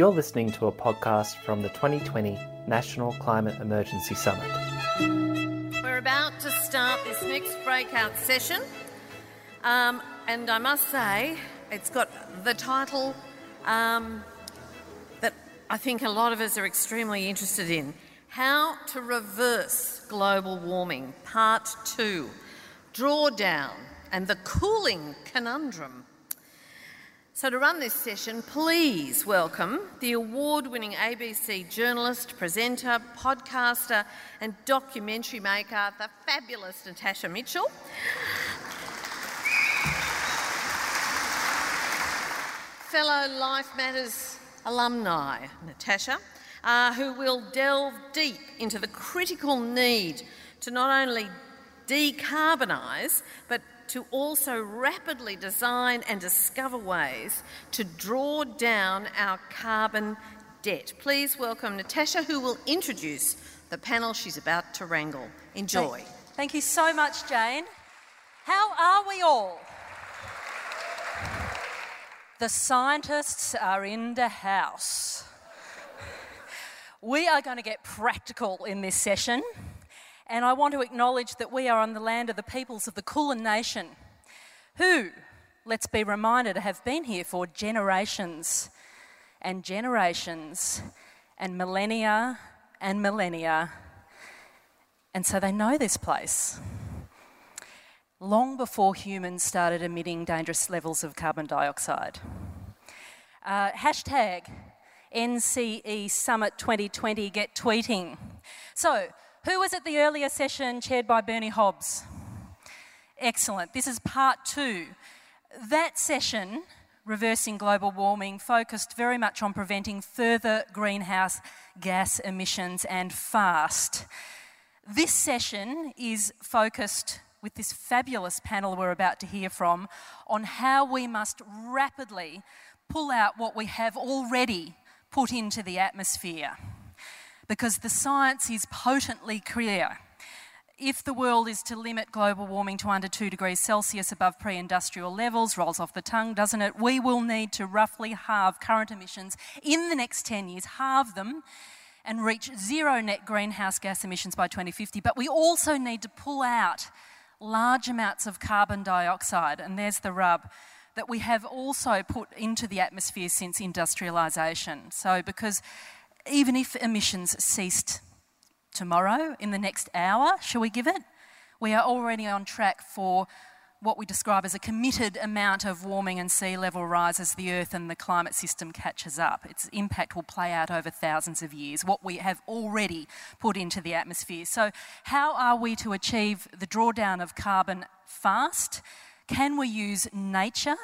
You're listening to a podcast from the 2020 National Climate Emergency Summit. We're about to start this next breakout session, um, and I must say, it's got the title um, that I think a lot of us are extremely interested in How to Reverse Global Warming, Part 2 Drawdown and the Cooling Conundrum. So, to run this session, please welcome the award winning ABC journalist, presenter, podcaster, and documentary maker, the fabulous Natasha Mitchell. Fellow Life Matters alumni, Natasha, uh, who will delve deep into the critical need to not only decarbonise but to also rapidly design and discover ways to draw down our carbon debt. Please welcome Natasha, who will introduce the panel she's about to wrangle. Enjoy. Thank you so much, Jane. How are we all? The scientists are in the house. We are going to get practical in this session. And I want to acknowledge that we are on the land of the peoples of the Kulin Nation, who, let's be reminded, have been here for generations and generations and millennia and millennia. And so they know this place. Long before humans started emitting dangerous levels of carbon dioxide. Uh, hashtag NCE Summit 2020 get tweeting. So, who was at the earlier session chaired by Bernie Hobbs? Excellent. This is part two. That session, Reversing Global Warming, focused very much on preventing further greenhouse gas emissions and fast. This session is focused with this fabulous panel we're about to hear from on how we must rapidly pull out what we have already put into the atmosphere because the science is potently clear. If the world is to limit global warming to under 2 degrees Celsius above pre industrial levels, rolls off the tongue, doesn't it? We will need to roughly halve current emissions in the next 10 years, halve them, and reach zero net greenhouse gas emissions by 2050. But we also need to pull out large amounts of carbon dioxide, and there's the rub that we have also put into the atmosphere since industrialisation. So, because even if emissions ceased tomorrow, in the next hour, shall we give it? We are already on track for what we describe as a committed amount of warming and sea level rise as the Earth and the climate system catches up. Its impact will play out over thousands of years, what we have already put into the atmosphere. So, how are we to achieve the drawdown of carbon fast? Can we use nature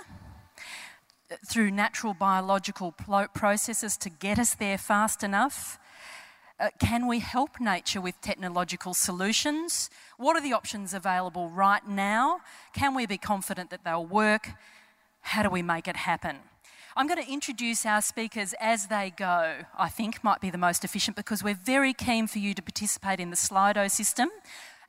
through natural biological processes to get us there fast enough? Uh, can we help nature with technological solutions? What are the options available right now? Can we be confident that they'll work? How do we make it happen? I'm going to introduce our speakers as they go, I think might be the most efficient because we're very keen for you to participate in the Slido system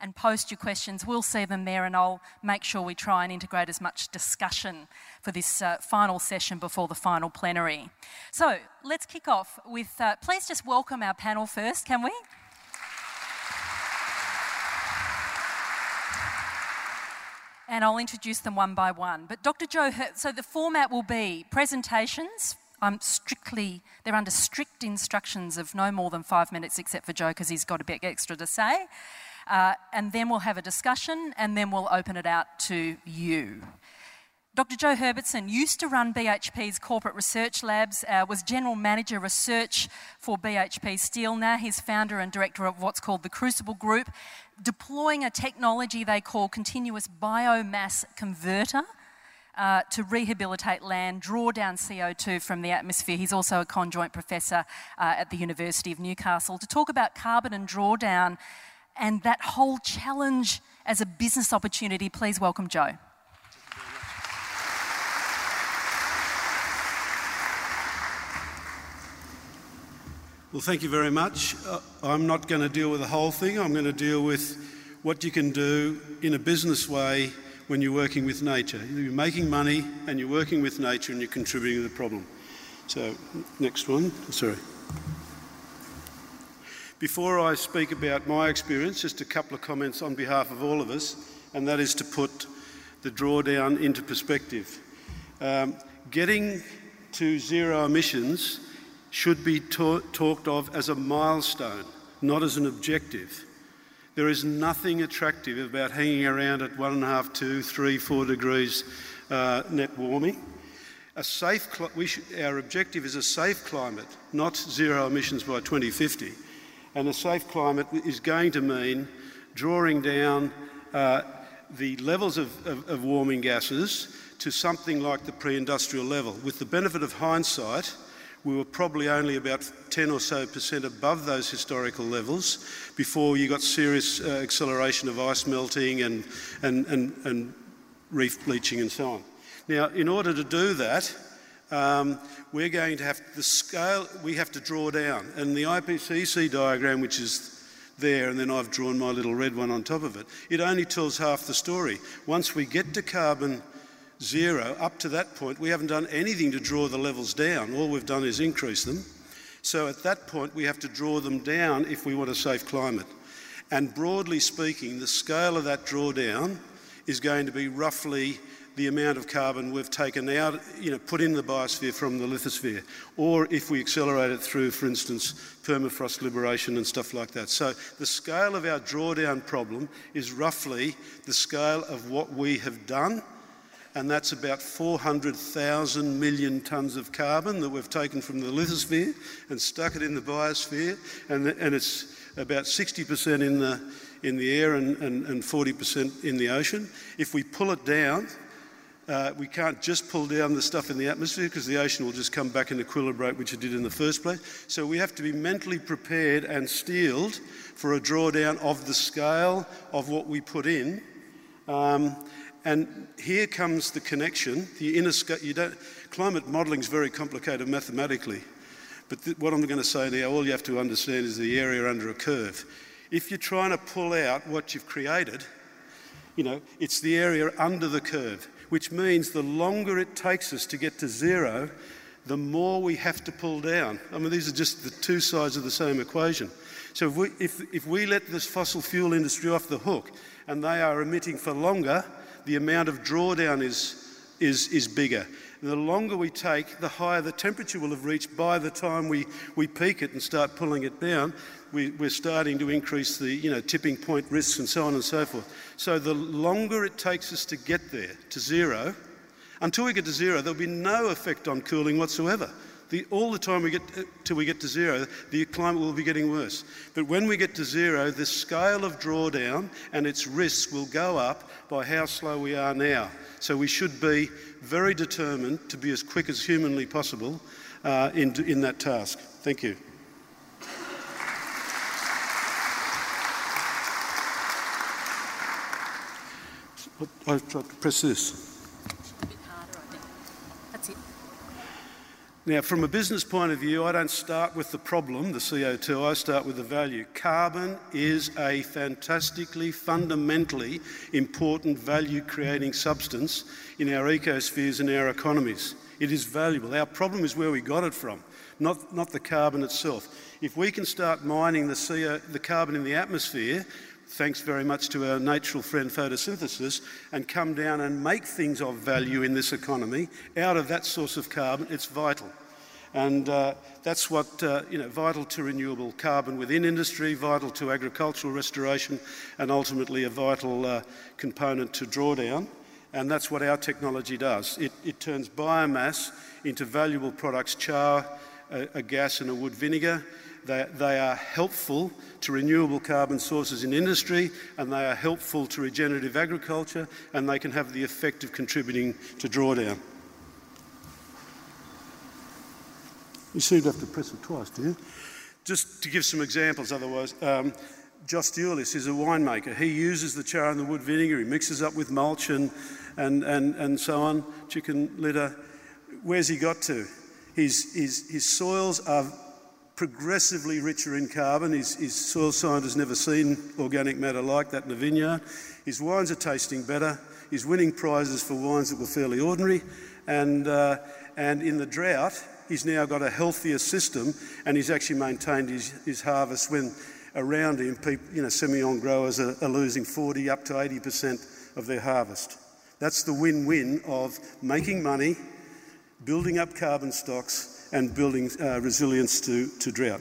and post your questions. We'll see them there, and I'll make sure we try and integrate as much discussion for this uh, final session before the final plenary. So let's kick off with, uh, please just welcome our panel first, can we? and I'll introduce them one by one. But Dr. Joe, so the format will be presentations. I'm strictly, they're under strict instructions of no more than five minutes, except for Joe because he's got a bit extra to say. Uh, and then we'll have a discussion, and then we'll open it out to you. Dr. Joe Herbertson used to run BHP's corporate research labs, uh, was general manager research for BHP Steel. Now he's founder and director of what's called the Crucible Group, deploying a technology they call continuous biomass converter. Uh, to rehabilitate land, draw down CO2 from the atmosphere. He's also a conjoint professor uh, at the University of Newcastle to talk about carbon and drawdown and that whole challenge as a business opportunity. Please welcome Joe. Well, thank you very much. Uh, I'm not going to deal with the whole thing. I'm going to deal with what you can do in a business way when you're working with nature. You're making money and you're working with nature and you're contributing to the problem. So, next one. Sorry. Before I speak about my experience, just a couple of comments on behalf of all of us, and that is to put the drawdown into perspective. Um, getting to zero emissions should be ta- talked of as a milestone, not as an objective. There is nothing attractive about hanging around at one and a half, two, three, four degrees uh, net warming. A safe cl- our objective is a safe climate, not zero emissions by 2050. And a safe climate is going to mean drawing down uh, the levels of, of, of warming gases to something like the pre industrial level. With the benefit of hindsight, we were probably only about 10 or so percent above those historical levels before you got serious uh, acceleration of ice melting and, and, and, and, reef bleaching and so on. Now, in order to do that, um, we're going to have the scale, we have to draw down. And the IPCC diagram, which is there, and then I've drawn my little red one on top of it, it only tells half the story. Once we get to carbon zero, up to that point, we haven't done anything to draw the levels down. All we've done is increase them. So at that point, we have to draw them down if we want a safe climate. And broadly speaking, the scale of that drawdown is going to be roughly the amount of carbon we've taken out, you know, put in the biosphere from the lithosphere, or if we accelerate it through, for instance, permafrost liberation and stuff like that. So the scale of our drawdown problem is roughly the scale of what we have done and that's about 400,000 million tonnes of carbon that we've taken from the lithosphere and stuck it in the biosphere, and, the, and it's about 60% in the, in the air and, and, and 40% in the ocean. If we pull it down, uh, we can't just pull down the stuff in the atmosphere because the ocean will just come back and equilibrate, which it did in the first place. So we have to be mentally prepared and steeled for a drawdown of the scale of what we put in. Um, and here comes the connection. The inner you don't, climate modelling is very complicated mathematically. But th- what I'm going to say now, all you have to understand is the area under a curve. If you're trying to pull out what you've created, you know, it's the area under the curve, which means the longer it takes us to get to zero, the more we have to pull down. I mean, these are just the two sides of the same equation. So if we, if, if we let this fossil fuel industry off the hook and they are emitting for longer, the amount of drawdown is, is, is bigger. The longer we take, the higher the temperature will have reached by the time we, we peak it and start pulling it down. We, we're starting to increase the you know, tipping point risks and so on and so forth. So the longer it takes us to get there, to zero, until we get to zero, there'll be no effect on cooling whatsoever. The, all the time we get till we get to zero, the climate will be getting worse. But when we get to zero, the scale of drawdown and its risks will go up by how slow we are now. So we should be very determined to be as quick as humanly possible uh, in, in that task. Thank you. I've tried to press this. Now, from a business point of view, I don't start with the problem, the CO2, I start with the value. Carbon is a fantastically, fundamentally important value creating substance in our ecospheres and our economies. It is valuable. Our problem is where we got it from, not, not the carbon itself. If we can start mining the, CO, the carbon in the atmosphere, thanks very much to our natural friend photosynthesis, and come down and make things of value in this economy out of that source of carbon, it's vital. And uh, that's what, uh, you know, vital to renewable carbon within industry, vital to agricultural restoration, and ultimately a vital uh, component to drawdown. And that's what our technology does. It, it turns biomass into valuable products, char, a, a gas, and a wood vinegar. They, they are helpful to renewable carbon sources in industry and they are helpful to regenerative agriculture and they can have the effect of contributing to drawdown. You seem to have to press it twice, do you? Just to give some examples, otherwise, um, Josh Dewlis is a winemaker. He uses the char and the wood vinegar. He mixes up with mulch and, and, and, and so on, chicken litter. Where's he got to? His, his, his soils are progressively richer in carbon. His, his soil scientist never seen organic matter like that in a vineyard. His wines are tasting better. He's winning prizes for wines that were fairly ordinary. And, uh, and in the drought, he's now got a healthier system and he's actually maintained his, his harvest when around him, people, you know, Semillon growers are, are losing 40 up to 80% of their harvest. That's the win-win of making money, building up carbon stocks and building uh, resilience to, to drought.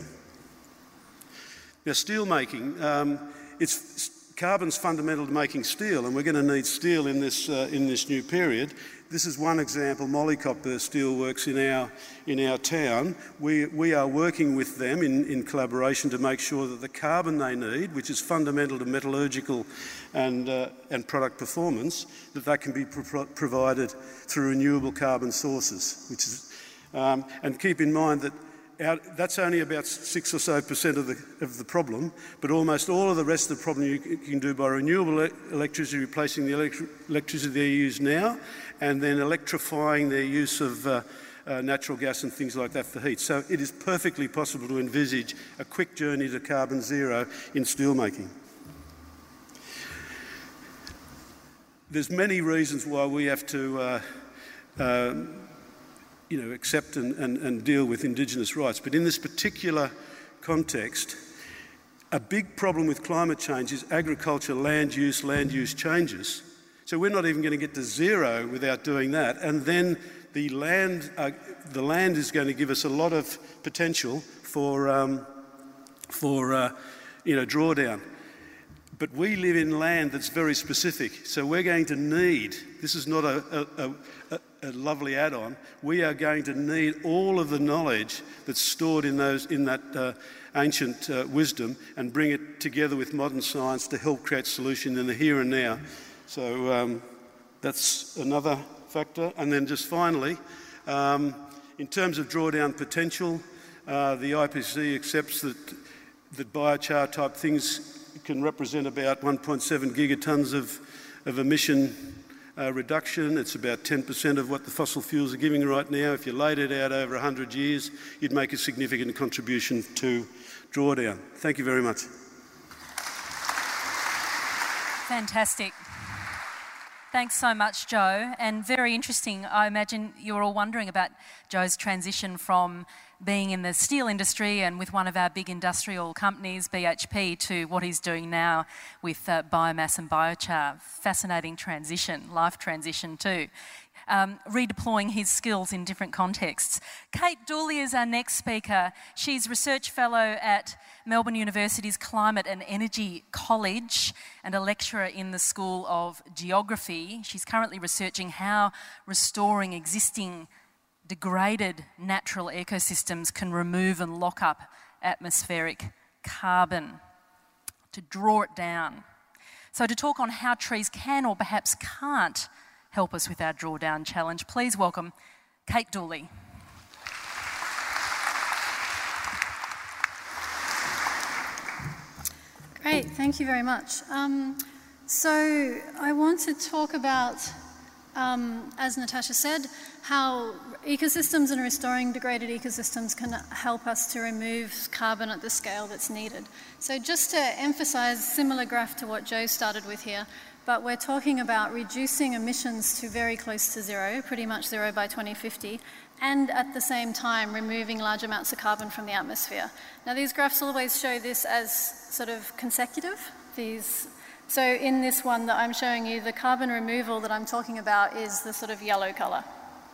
Now, steel making, um, it's, carbon's fundamental to making steel, and we're going to need steel in this, uh, in this new period. This is one example, Molycop Steelworks in our, in our town. We, we are working with them in, in collaboration to make sure that the carbon they need, which is fundamental to metallurgical and, uh, and product performance, that that can be pro provided through renewable carbon sources. Which is, um, and keep in mind that that's only about six or so percent of the, of the problem, but almost all of the rest of the problem you, can do by renewable electricity, replacing the electri electricity they use now, and then electrifying their use of uh, uh, natural gas and things like that for heat. So it is perfectly possible to envisage a quick journey to carbon zero in steelmaking. There's many reasons why we have to uh, um, you know, accept and, and, and deal with Indigenous rights. But in this particular context, a big problem with climate change is agriculture, land use, land use changes. So we're not even going to get to zero without doing that. And then the land, uh, the land is going to give us a lot of potential for, um, for uh, you know, drawdown. But we live in land that's very specific. So we're going to need, this is not a, a, a, a lovely add on, we are going to need all of the knowledge that's stored in, those, in that uh, ancient uh, wisdom and bring it together with modern science to help create solution in the here and now. So um, that's another factor. And then just finally, um, in terms of drawdown potential, uh, the IPC accepts that, that biochar type things can represent about 1.7 gigatons of, of emission uh, reduction. It's about 10% of what the fossil fuels are giving right now. If you laid it out over 100 years, you'd make a significant contribution to drawdown. Thank you very much. Fantastic. Thanks so much, Joe. And very interesting. I imagine you're all wondering about Joe's transition from being in the steel industry and with one of our big industrial companies, BHP, to what he's doing now with uh, biomass and biochar. Fascinating transition, life transition too. Um, redeploying his skills in different contexts. Kate Dooley is our next speaker. She's Research Fellow at Melbourne University's Climate and Energy College and a lecturer in the School of Geography. She's currently researching how restoring existing degraded natural ecosystems can remove and lock up atmospheric carbon, to draw it down. So, to talk on how trees can or perhaps can't help us with our drawdown challenge, please welcome Kate Dooley. Great, thank you very much. Um, so, I want to talk about, um, as Natasha said, how ecosystems and restoring degraded ecosystems can help us to remove carbon at the scale that's needed. So just to emphasize similar graph to what Joe started with here, but we're talking about reducing emissions to very close to zero, pretty much zero by 2050, and at the same time removing large amounts of carbon from the atmosphere. Now these graphs always show this as sort of consecutive, these so in this one that I'm showing you, the carbon removal that I'm talking about is the sort of yellow colour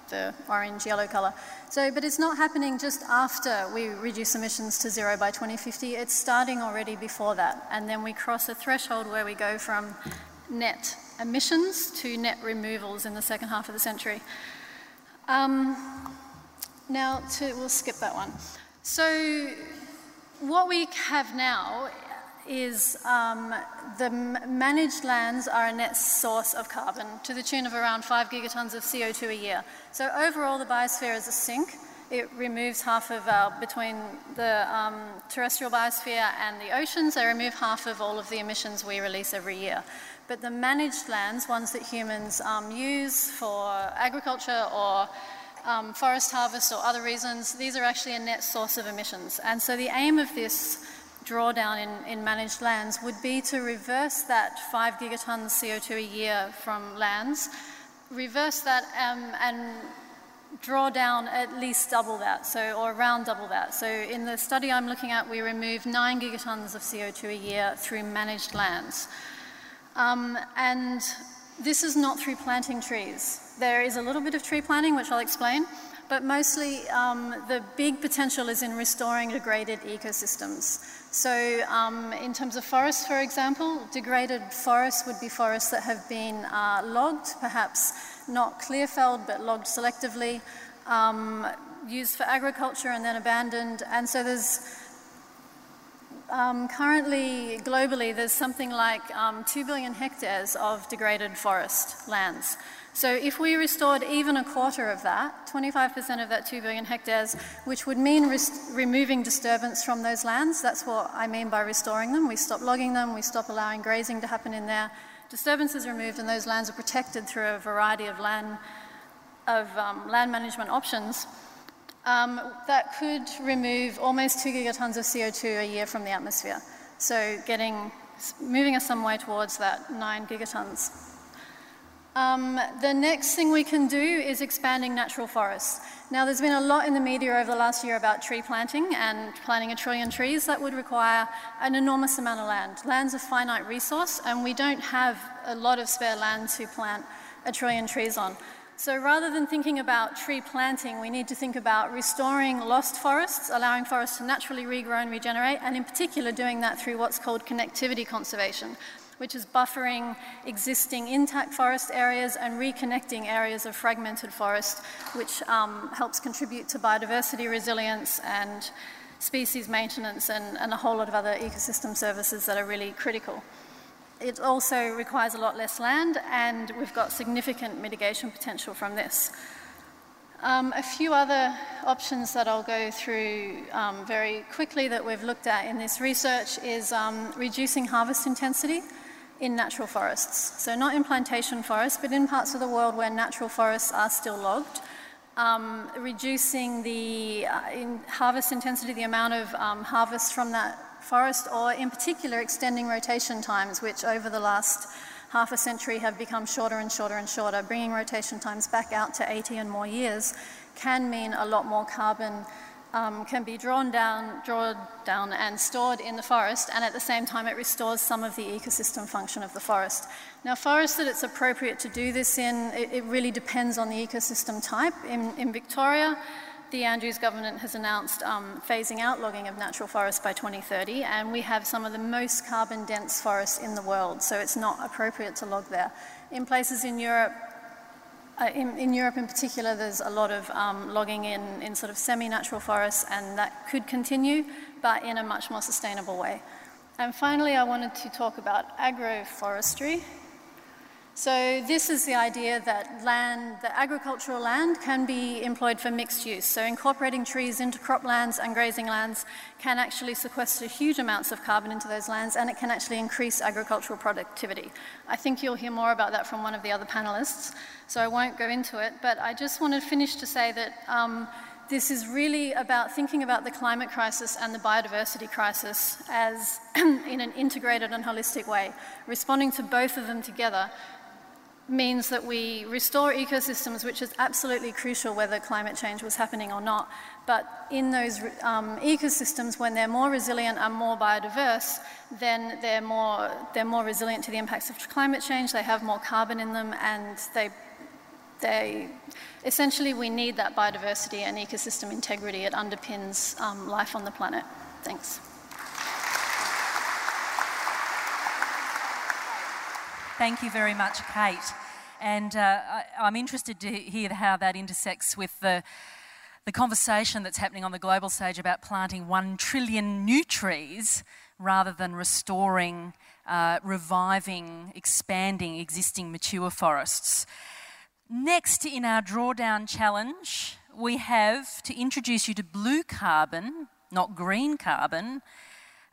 the orange yellow colour. So, but it's not happening just after we reduce emissions to zero by 2050, it's starting already before that. And then we cross a threshold where we go from net emissions to net removals in the second half of the century. Um, now, to, we'll skip that one. So, what we have now is um, the managed lands are a net source of carbon to the tune of around 5 gigatons of CO2 a year. So overall, the biosphere is a sink. It removes half of our, between the um, terrestrial biosphere and the oceans, they remove half of all of the emissions we release every year. But the managed lands, ones that humans um, use for agriculture or um, forest harvest or other reasons, these are actually a net source of emissions. And so the aim of this drawdown in, in managed lands would be to reverse that 5 gigatons CO2 a year from lands, reverse that um, and draw down at least double that, so or around double that. So in the study I'm looking at, we remove nine gigatons of CO2 a year through managed lands. Um, and this is not through planting trees. There is a little bit of tree planting, which I'll explain, but mostly um, the big potential is in restoring degraded ecosystems. So, um, in terms of forests, for example, degraded forests would be forests that have been uh, logged, perhaps not clear felled, but logged selectively, um, used for agriculture and then abandoned. And so there's um, currently, globally, there's something like um, 2 billion hectares of degraded forest lands. So if we restored even a quarter of that, 25% of that 2 billion hectares, which would mean removing disturbance from those lands, that's what I mean by restoring them. We stop logging them, we stop allowing grazing to happen in there. Disturbance is removed and those lands are protected through a variety of land, of, um, land management options. Um, that could remove almost 2 gigatons of CO2 a year from the atmosphere. So getting, moving us some way towards that 9 gigatons. Um, the next thing we can do is expanding natural forests. Now, there's been a lot in the media over the last year about tree planting and planting a trillion trees. That would require an enormous amount of land. Land's a finite resource, and we don't have a lot of spare land to plant a trillion trees on. So rather than thinking about tree planting, we need to think about restoring lost forests, allowing forests to naturally regrow and regenerate, and in particular doing that through what's called connectivity conservation which is buffering existing intact forest areas and reconnecting areas of fragmented forest, which um, helps contribute to biodiversity resilience and species maintenance and, and a whole lot of other ecosystem services that are really critical. It also requires a lot less land, and we've got significant mitigation potential from this. Um, a few other options that I'll go through um, very quickly that we've looked at in this research is um, reducing harvest intensity in natural forests. So, not in plantation forests, but in parts of the world where natural forests are still logged. Um, reducing the uh, in harvest intensity, the amount of um, harvest from that forest, or in particular extending rotation times, which over the last half a century have become shorter and shorter and shorter. Bringing rotation times back out to 80 and more years can mean a lot more carbon um, can be drawn down, drawn down and stored in the forest, and at the same time it restores some of the ecosystem function of the forest. Now, forests that it's appropriate to do this in, it, it really depends on the ecosystem type. In, in Victoria, the Andrews government has announced um, phasing out logging of natural forests by 2030, and we have some of the most carbon dense forests in the world, so it's not appropriate to log there. In places in Europe, uh, in, in, Europe in particular, there's a lot of um, logging in, in sort of semi-natural forests, and that could continue, but in a much more sustainable way. And finally, I wanted to talk about agroforestry. So this is the idea that land, the agricultural land can be employed for mixed use. So incorporating trees into croplands and grazing lands can actually sequester huge amounts of carbon into those lands and it can actually increase agricultural productivity. I think you'll hear more about that from one of the other panelists, so I won't go into it, but I just want to finish to say that um, this is really about thinking about the climate crisis and the biodiversity crisis as in an integrated and holistic way, responding to both of them together means that we restore ecosystems, which is absolutely crucial whether climate change was happening or not. But in those um, ecosystems, when they're more resilient and more biodiverse, then they're more, they're more resilient to the impacts of climate change, they have more carbon in them, and they, they essentially, we need that biodiversity and ecosystem integrity. It underpins um, life on the planet. Thanks. Thank you very much, Kate. And uh, I, am interested to hear how that intersects with the, the conversation that's happening on the global stage about planting one trillion new trees rather than restoring, uh, reviving, expanding existing mature forests. Next, in our drawdown challenge, we have to introduce you to blue carbon, not green carbon,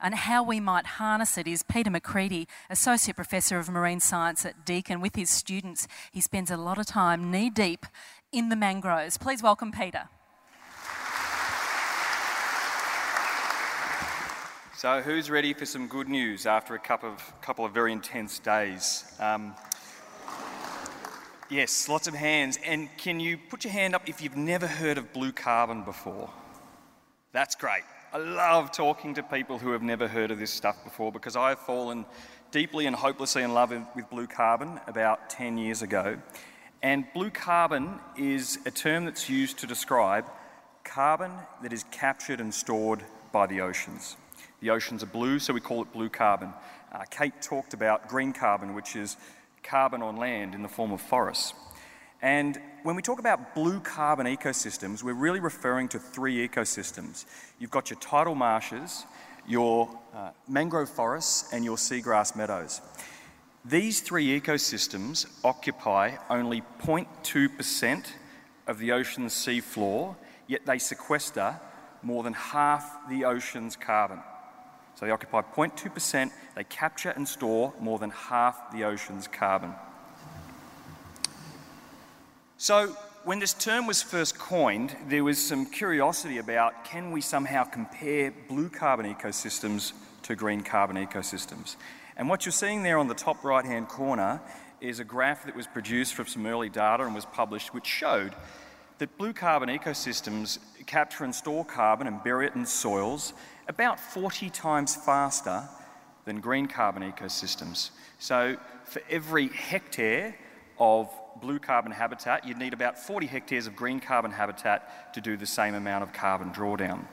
and how we might harness it is Peter Macreadie, Associate Professor of Marine Science at Deakin. With his students, he spends a lot of time knee deep in the mangroves. Please welcome Peter. So, who's ready for some good news after a couple of, couple of very intense days? Um, Yes, lots of hands. And can you put your hand up if you've never heard of blue carbon before? That's great. I love talking to people who have never heard of this stuff before because I've fallen deeply and hopelessly in love with blue carbon about 10 years ago. And blue carbon is a term that's used to describe carbon that is captured and stored by the oceans. The oceans are blue, so we call it blue carbon. Uh, Kate talked about green carbon, which is carbon on land in the form of forests. And when we talk about blue carbon ecosystems, we're really referring to three ecosystems. You've got your tidal marshes, your uh, mangrove forests, and your seagrass meadows. These three ecosystems occupy only 0.2% of the ocean's seafloor, yet they sequester more than half the ocean's carbon. So they occupy 0.2%, they capture and store more than half the ocean's carbon. So, when this term was first coined, there was some curiosity about can we somehow compare blue carbon ecosystems to green carbon ecosystems? And what you're seeing there on the top right hand corner is a graph that was produced from some early data and was published, which showed that blue carbon ecosystems capture and store carbon and bury it in soils about 40 times faster than green carbon ecosystems. So, for every hectare of blue carbon habitat, you'd need about 40 hectares of green carbon habitat to do the same amount of carbon drawdown.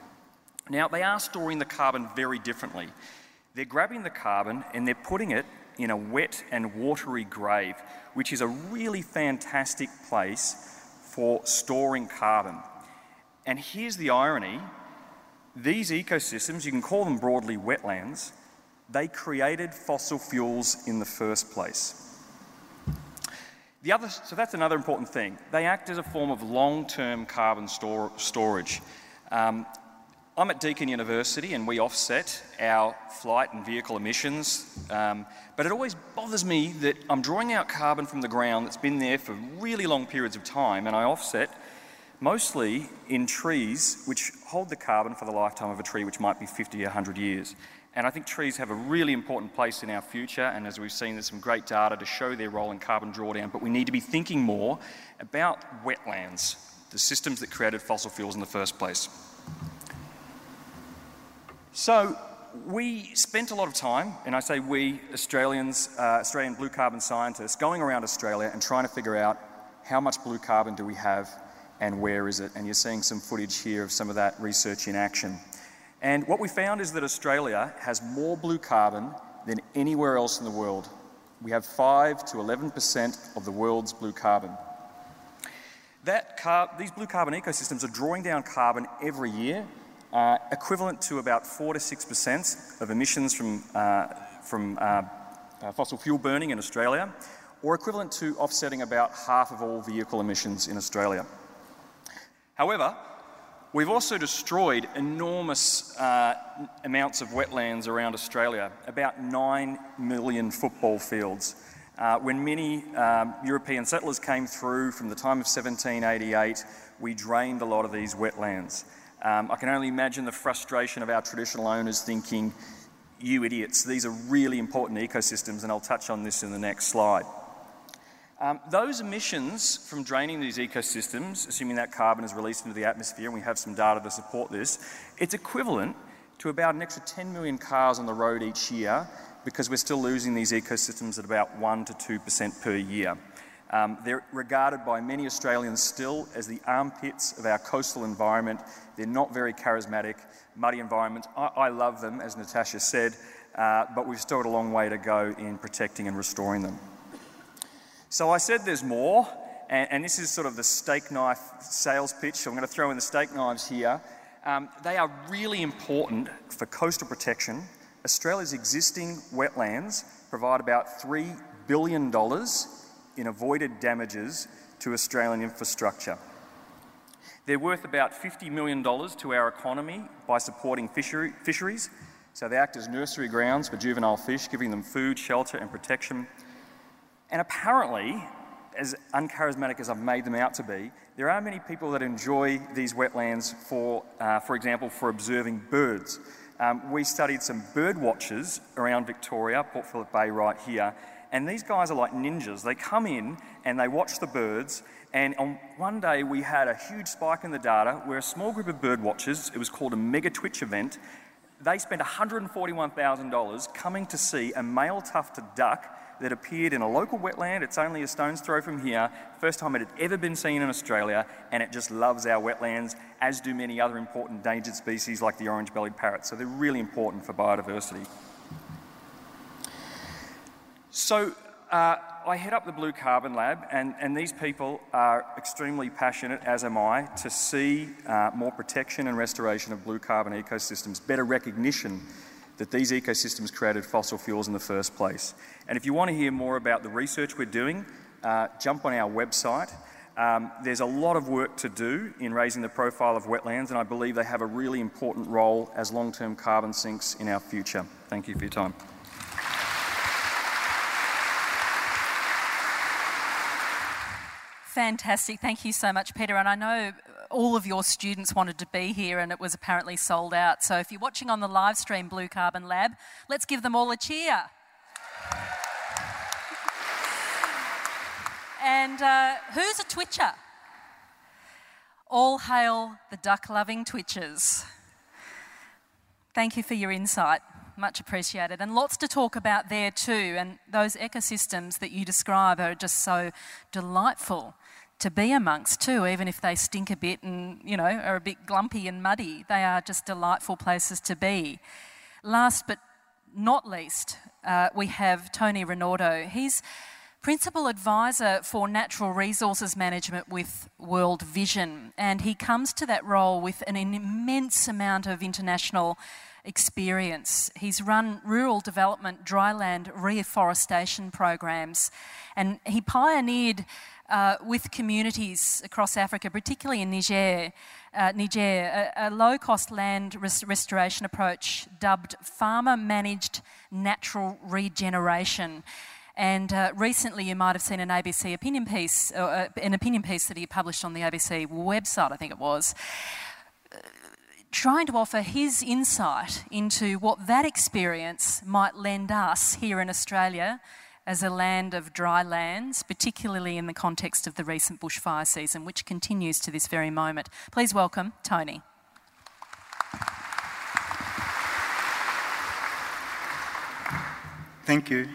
Now, they are storing the carbon very differently. They're grabbing the carbon and they're putting it in a wet and watery grave, which is a really fantastic place for storing carbon. And here's the irony these ecosystems, you can call them broadly wetlands, they created fossil fuels in the first place. The other, so that's another important thing. They act as a form of long term carbon store, storage. Um, I'm at Deakin University and we offset our flight and vehicle emissions, um, but it always bothers me that I'm drawing out carbon from the ground that's been there for really long periods of time, and I offset mostly in trees which hold the carbon for the lifetime of a tree, which might be 50 or 100 years. And I think trees have a really important place in our future, and as we've seen, there's some great data to show their role in carbon drawdown, but we need to be thinking more about wetlands, the systems that created fossil fuels in the first place. So, we spent a lot of time, and I say we, Australians, uh, Australian blue carbon scientists, going around Australia and trying to figure out how much blue carbon do we have and where is it. And you're seeing some footage here of some of that research in action. And what we found is that Australia has more blue carbon than anywhere else in the world. We have 5 to 11% of the world's blue carbon. That car- these blue carbon ecosystems are drawing down carbon every year, uh, equivalent to about 4 to 6% of emissions from, uh, from uh, uh, fossil fuel burning in Australia, or equivalent to offsetting about half of all vehicle emissions in Australia. However, We've also destroyed enormous uh, amounts of wetlands around Australia, about 9 million football fields. Uh, when many um, European settlers came through from the time of 1788, we drained a lot of these wetlands. Um, I can only imagine the frustration of our traditional owners thinking, you idiots, these are really important ecosystems, and I'll touch on this in the next slide. Um, those emissions from draining these ecosystems, assuming that carbon is released into the atmosphere, and we have some data to support this, it's equivalent to about an extra 10 million cars on the road each year because we're still losing these ecosystems at about 1 to 2% per year. Um, they're regarded by many Australians still as the armpits of our coastal environment. They're not very charismatic, muddy environments. I, I love them, as Natasha said, uh, but we've still got a long way to go in protecting and restoring them. So I said there's more, and, and, this is sort of the steak knife sales pitch. So I'm going to throw in the steak knives here. Um, they are really important for coastal protection. Australia's existing wetlands provide about $3 billion in avoided damages to Australian infrastructure. They're worth about $50 million to our economy by supporting fishery, fisheries. So they act as nursery grounds for juvenile fish, giving them food, shelter, and protection and apparently, as uncharismatic as I've made them out to be, there are many people that enjoy these wetlands for, uh, for example, for observing birds. Um, we studied some bird watchers around Victoria, Port Phillip Bay right here, And these guys are like ninjas. They come in and they watch the birds. And on one day we had a huge spike in the data where a small group of bird watchers, it was called a mega twitch event, they spent $141,000 coming to see a male tufted duck that appeared in a local wetland. It's only a stone's throw from here. First time it had ever been seen in Australia, and it just loves our wetlands, as do many other important endangered species like the orange bellied parrot. So they're really important for biodiversity. So uh, I head up the Blue Carbon Lab, and, and these people are extremely passionate, as am I, to see uh, more protection and restoration of blue carbon ecosystems, better recognition that these ecosystems created fossil fuels in the first place. And if you want to hear more about the research we're doing, uh, jump on our website. Um, there's a lot of work to do in raising the profile of wetlands, and I believe they have a really important role as long term carbon sinks in our future. Thank you for your time. Fantastic. Thank you so much, Peter. And I know all of your students wanted to be here and it was apparently sold out. So if you're watching on the live stream Blue Carbon Lab, let's give them all a cheer. and uh, who's a twitcher? All hail the duck loving twitchers. Thank you for your insight. Much appreciated. And lots to talk about there too. And those ecosystems that you describe are just so delightful to be amongst too, even if they stink a bit and, you know, are a bit glumpy and muddy. They are just delightful places to be. Last but not least, uh, we have Tony Rinaudo. He's Principal Advisor for Natural Resources Management with World Vision, and he comes to that role with an immense amount of international experience. He's run rural development, dryland reforestation programs, and he pioneered uh, with communities across Africa, particularly in Niger, uh, Niger a, a low cost land res- restoration approach dubbed farmer managed natural regeneration. And uh, recently, you might have seen an ABC opinion piece, uh, an opinion piece that he published on the ABC website, I think it was, trying to offer his insight into what that experience might lend us here in Australia as a land of dry lands, particularly in the context of the recent bushfire season, which continues to this very moment. Please welcome Tony. Thank you.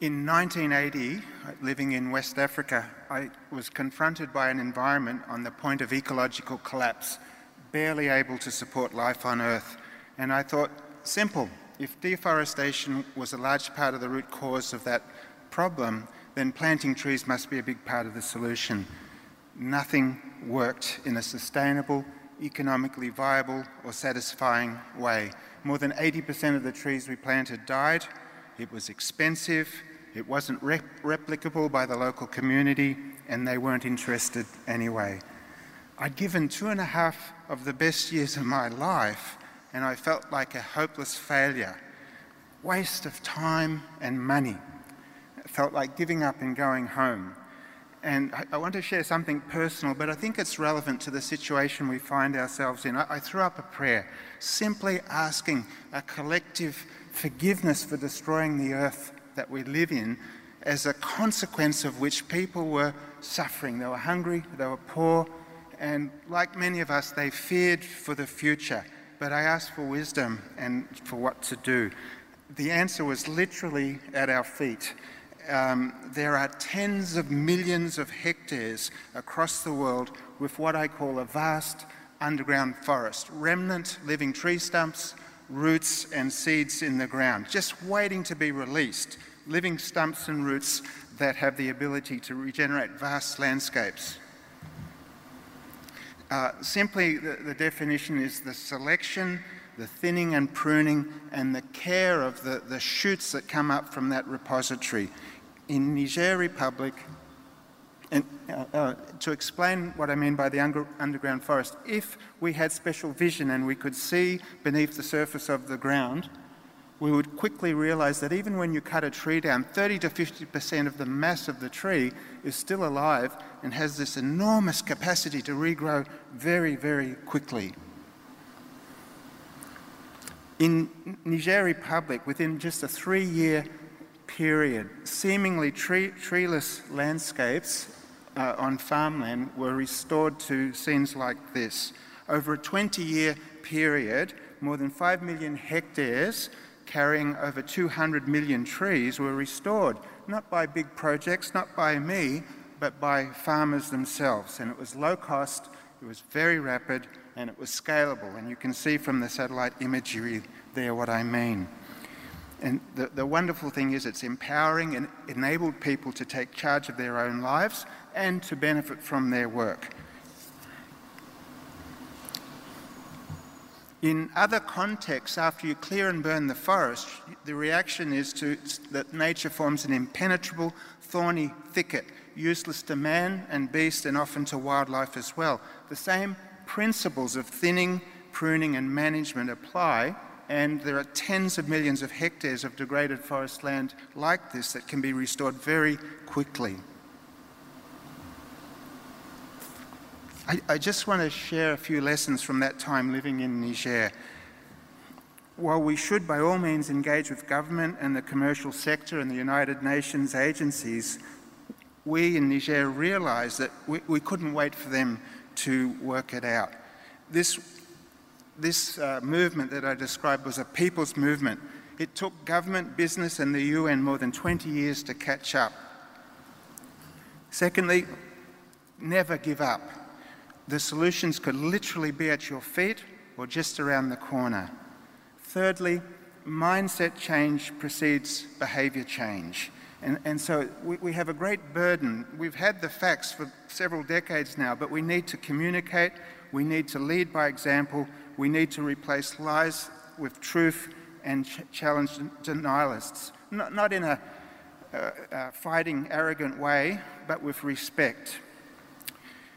In 1980, living in West Africa, I was confronted by an environment on the point of ecological collapse, barely able to support life on Earth. And I thought, Simple. If deforestation was a large part of the root cause of that problem, then planting trees must be a big part of the solution. Nothing worked in a sustainable, economically viable, or satisfying way. More than 80% of the trees we planted died. It was expensive, it wasn't rep- replicable by the local community, and they weren't interested anyway. I'd given two and a half of the best years of my life and I felt like a hopeless failure. Waste of time and money. It felt like giving up and going home. And I, want to share something personal, but I think it's relevant to the situation we find ourselves in. I threw up a prayer, simply asking a collective forgiveness for destroying the earth that we live in, as a consequence of which people were suffering. They were hungry, they were poor, and like many of us, they feared for the future but I asked for wisdom and for what to do. The answer was literally at our feet. Um, there are tens of millions of hectares across the world with what I call a vast underground forest, remnant living tree stumps, roots, and seeds in the ground, just waiting to be released. Living stumps and roots that have the ability to regenerate vast landscapes. Uh, simply, the, the, definition is the selection, the thinning and pruning, and the care of the, the shoots that come up from that repository. In Niger Republic, and uh, uh, to explain what I mean by the under, underground forest, if we had special vision and we could see beneath the surface of the ground, we would quickly realize that even when you cut a tree down, 30 to 50% of the mass of the tree is still alive and has this enormous capacity to regrow very, very quickly. In Niger Republic, within just a three year period, seemingly tree, treeless landscapes uh, on farmland were restored to scenes like this. Over a 20 year period, more than 5 million hectares carrying over 200 million trees were restored, not by big projects, not by me, but by farmers themselves. And it was low cost, it was very rapid, and it was scalable. And you can see from the satellite imagery there what I mean. And the, the wonderful thing is it's empowering and enabled people to take charge of their own lives and to benefit from their work. In other contexts, after you clear and burn the forest, the reaction is to, that nature forms an impenetrable, thorny thicket, useless to man and beast and often to wildlife as well. The same principles of thinning, pruning, and management apply, and there are tens of millions of hectares of degraded forest land like this that can be restored very quickly. I, I just want to share a few lessons from that time living in Niger. While we should by all means engage with government and the commercial sector and the United Nations agencies, we in Niger realized that we, we couldn't wait for them to work it out. This, this uh, movement that I described was a people's movement. It took government, business, and the UN more than 20 years to catch up. Secondly, never give up. The solutions could literally be at your feet or just around the corner. Thirdly, mindset change precedes behavior change. And, and so we, we have a great burden. We've had the facts for several decades now, but we need to communicate, we need to lead by example, we need to replace lies with truth and ch- challenge denialists. Not, not in a uh, uh, fighting, arrogant way, but with respect.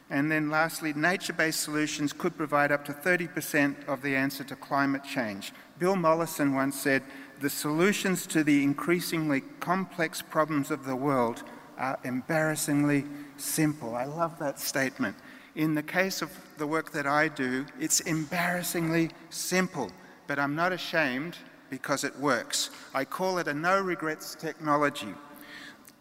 And then lastly, nature-based solutions could provide up to 30% of the answer to climate change. Bill Mollison once said, the solutions to the increasingly complex problems of the world are embarrassingly simple. I love that statement. In the case of the work that I do, it's embarrassingly simple, but I'm not ashamed because it works. I call it a no regrets technology.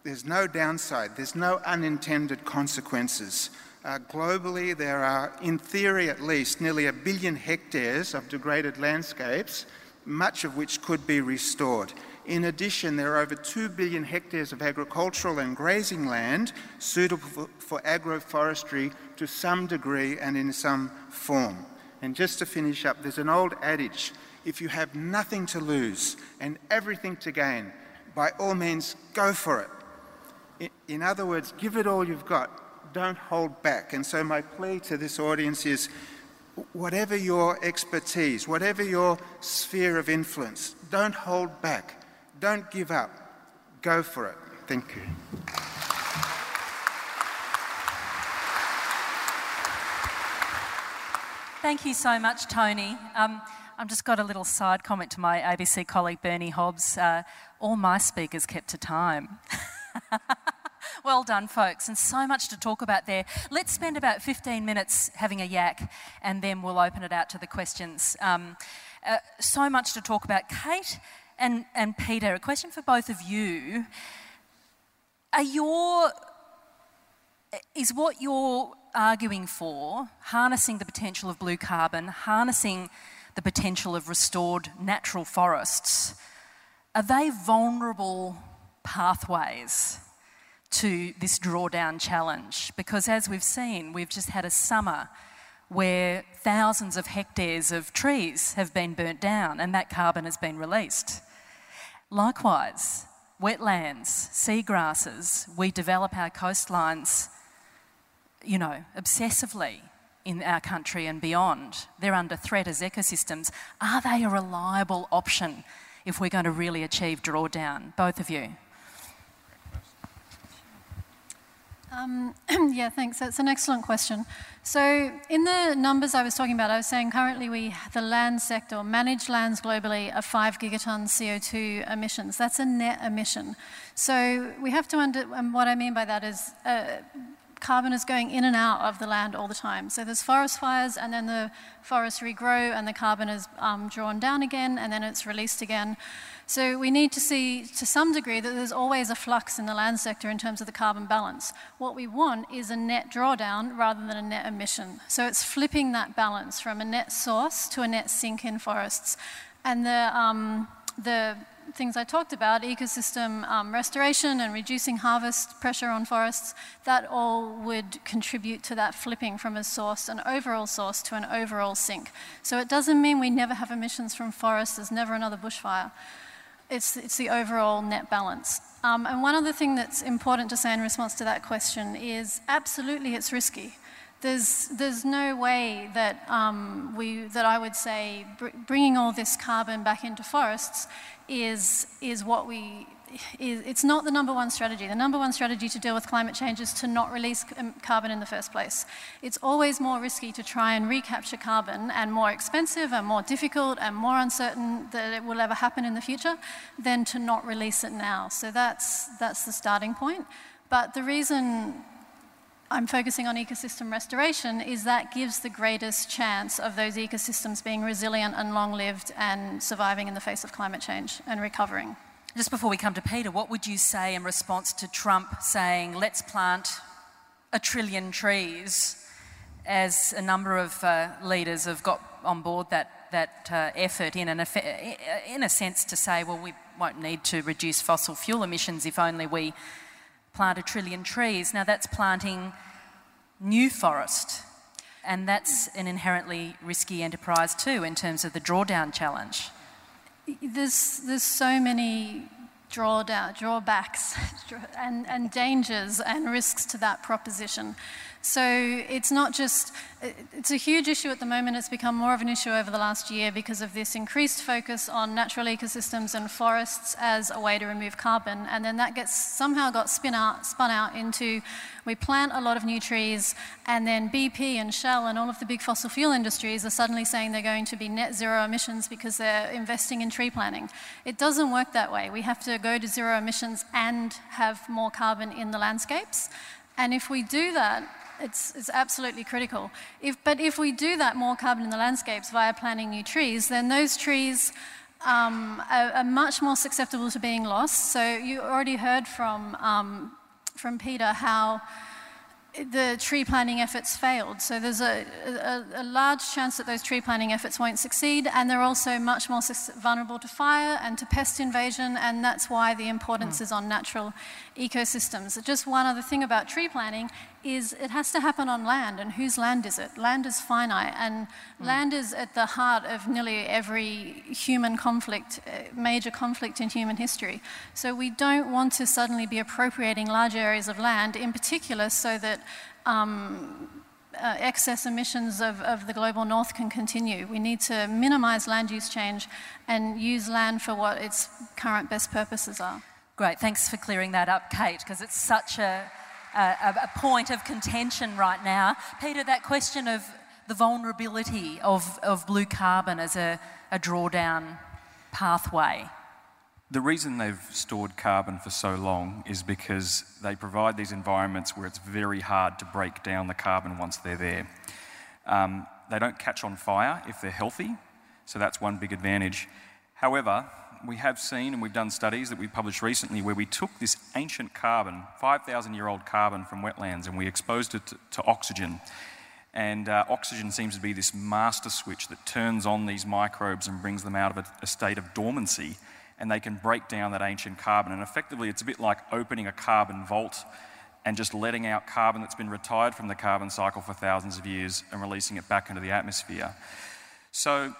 There's no downside, there's no unintended consequences. Uh, globally, there are, in theory at least, nearly a billion hectares of degraded landscapes much of which could be restored. In addition, there are over 2 billion hectares of agricultural and grazing land suitable for, for agroforestry to some degree and in some form. And just to finish up, there's an old adage if you have nothing to lose and everything to gain, by all means, go for it. In other words, give it all you've got. Don't hold back. And so, my plea to this audience is whatever your expertise, whatever your sphere of influence, don't hold back. Don't give up. Go for it. Thank you. Thank you so much, Tony. Um, I've just got a little side comment to my ABC colleague Bernie Hobbs. Uh, all my speakers kept to time. Well done, folks, and so much to talk about there. Let's spend about 15 minutes having a yak, and then we'll open it out to the questions. Um, uh, so much to talk about. Kate and, and Peter, a question for both of you. Are your, is what you're arguing for, harnessing the potential of blue carbon, harnessing the potential of restored natural forests, are they vulnerable pathways to this drawdown challenge because, as we've seen, we've just had a summer where thousands of hectares of trees have been burnt down and that carbon has been released. Likewise, wetlands, seagrasses, we develop our coastlines, you know, obsessively in our country and beyond. They're under threat as ecosystems. Are they a reliable option if we're going to really achieve drawdown? Both of you. Um, yeah, thanks. That's an excellent question. So, in the numbers I was talking about, I was saying currently we, the land sector, managed lands globally, are five gigaton CO2 emissions. That's a net emission. So, we have to under, and what I mean by that is uh, carbon is going in and out of the land all the time. So there's forest fires, and then the forests regrow, and the carbon is um, drawn down again, and then it's released again. So we need to see, to some degree, that there's always a flux in the land sector in terms of the carbon balance. What we want is a net drawdown rather than a net emission. So it's flipping that balance from a net source to a net sink in forests. And the, um, the things I talked about, ecosystem um, restoration and reducing harvest pressure on forests, that all would contribute to that flipping from a source, an overall source, to an overall sink. So it doesn't mean we never have emissions from forests, there's never another bushfire it's, it's the overall net balance. Um, and one other thing that's important to say in response to that question is absolutely it's risky. There's, there's no way that, um, we, that I would say br- bringing all this carbon back into forests is, is what we it's not the number one strategy. The number one strategy to deal with climate change is to not release um, carbon in the first place. It's always more risky to try and recapture carbon and more expensive and more difficult and more uncertain that it will ever happen in the future than to not release it now. So that's, that's the starting point. But the reason I'm focusing on ecosystem restoration is that gives the greatest chance of those ecosystems being resilient and long lived and surviving in the face of climate change and recovering. Just before we come to Peter, what would you say in response to Trump saying, let's plant a trillion trees, as a number of uh, leaders have got on board that, that uh, effort in, an, in a sense to say, well, we won't need to reduce fossil fuel emissions if only we plant a trillion trees. Now, that's planting new forest, and that's an inherently risky enterprise too in terms of the drawdown challenge there's, there's so many drawdown, drawbacks and, and dangers and risks to that proposition. So it's not just, it's a huge issue at the moment. It's become more of an issue over the last year because of this increased focus on natural ecosystems and forests as a way to remove carbon. And then that gets somehow got spin out, spun out into we plant a lot of new trees, and then BP and Shell and all of the big fossil fuel industries are suddenly saying they're going to be net zero emissions because they're investing in tree planting. It doesn't work that way. We have to go to zero emissions and have more carbon in the landscapes. And if we do that, it's, it's absolutely critical. If, but if we do that more carbon in the landscapes via planting new trees, then those trees um, are, are, much more susceptible to being lost. So you already heard from, um, from Peter how the tree planting efforts failed. So there's a, a, a, large chance that those tree planting efforts won't succeed, and they're also much more vulnerable to fire and to pest invasion, and that's why the importance mm. is on natural ecosystems. Just one other thing about tree planting is it has to happen on land, and whose land is it? Land is finite, and mm. land is at the heart of nearly every human conflict, uh, major conflict in human history. So we don't want to suddenly be appropriating large areas of land, in particular, so that um, uh, excess emissions of, of the global north can continue. We need to minimize land use change and use land for what its current best purposes are. Great, thanks for clearing that up, Kate, because it's such a, a, a, point of contention right now. Peter, that question of the vulnerability of, of blue carbon as a, a drawdown pathway. The reason they've stored carbon for so long is because they provide these environments where it's very hard to break down the carbon once they're there. Um, they don't catch on fire if they're healthy, so that's one big advantage. However, we have seen and we've done studies that we published recently where we took this ancient carbon, 5,000 year old carbon from wetlands, and we exposed it to, to oxygen. And uh, oxygen seems to be this master switch that turns on these microbes and brings them out of a, a state of dormancy. And they can break down that ancient carbon. And effectively, it's a bit like opening a carbon vault and just letting out carbon that's been retired from the carbon cycle for thousands of years and releasing it back into the atmosphere. So,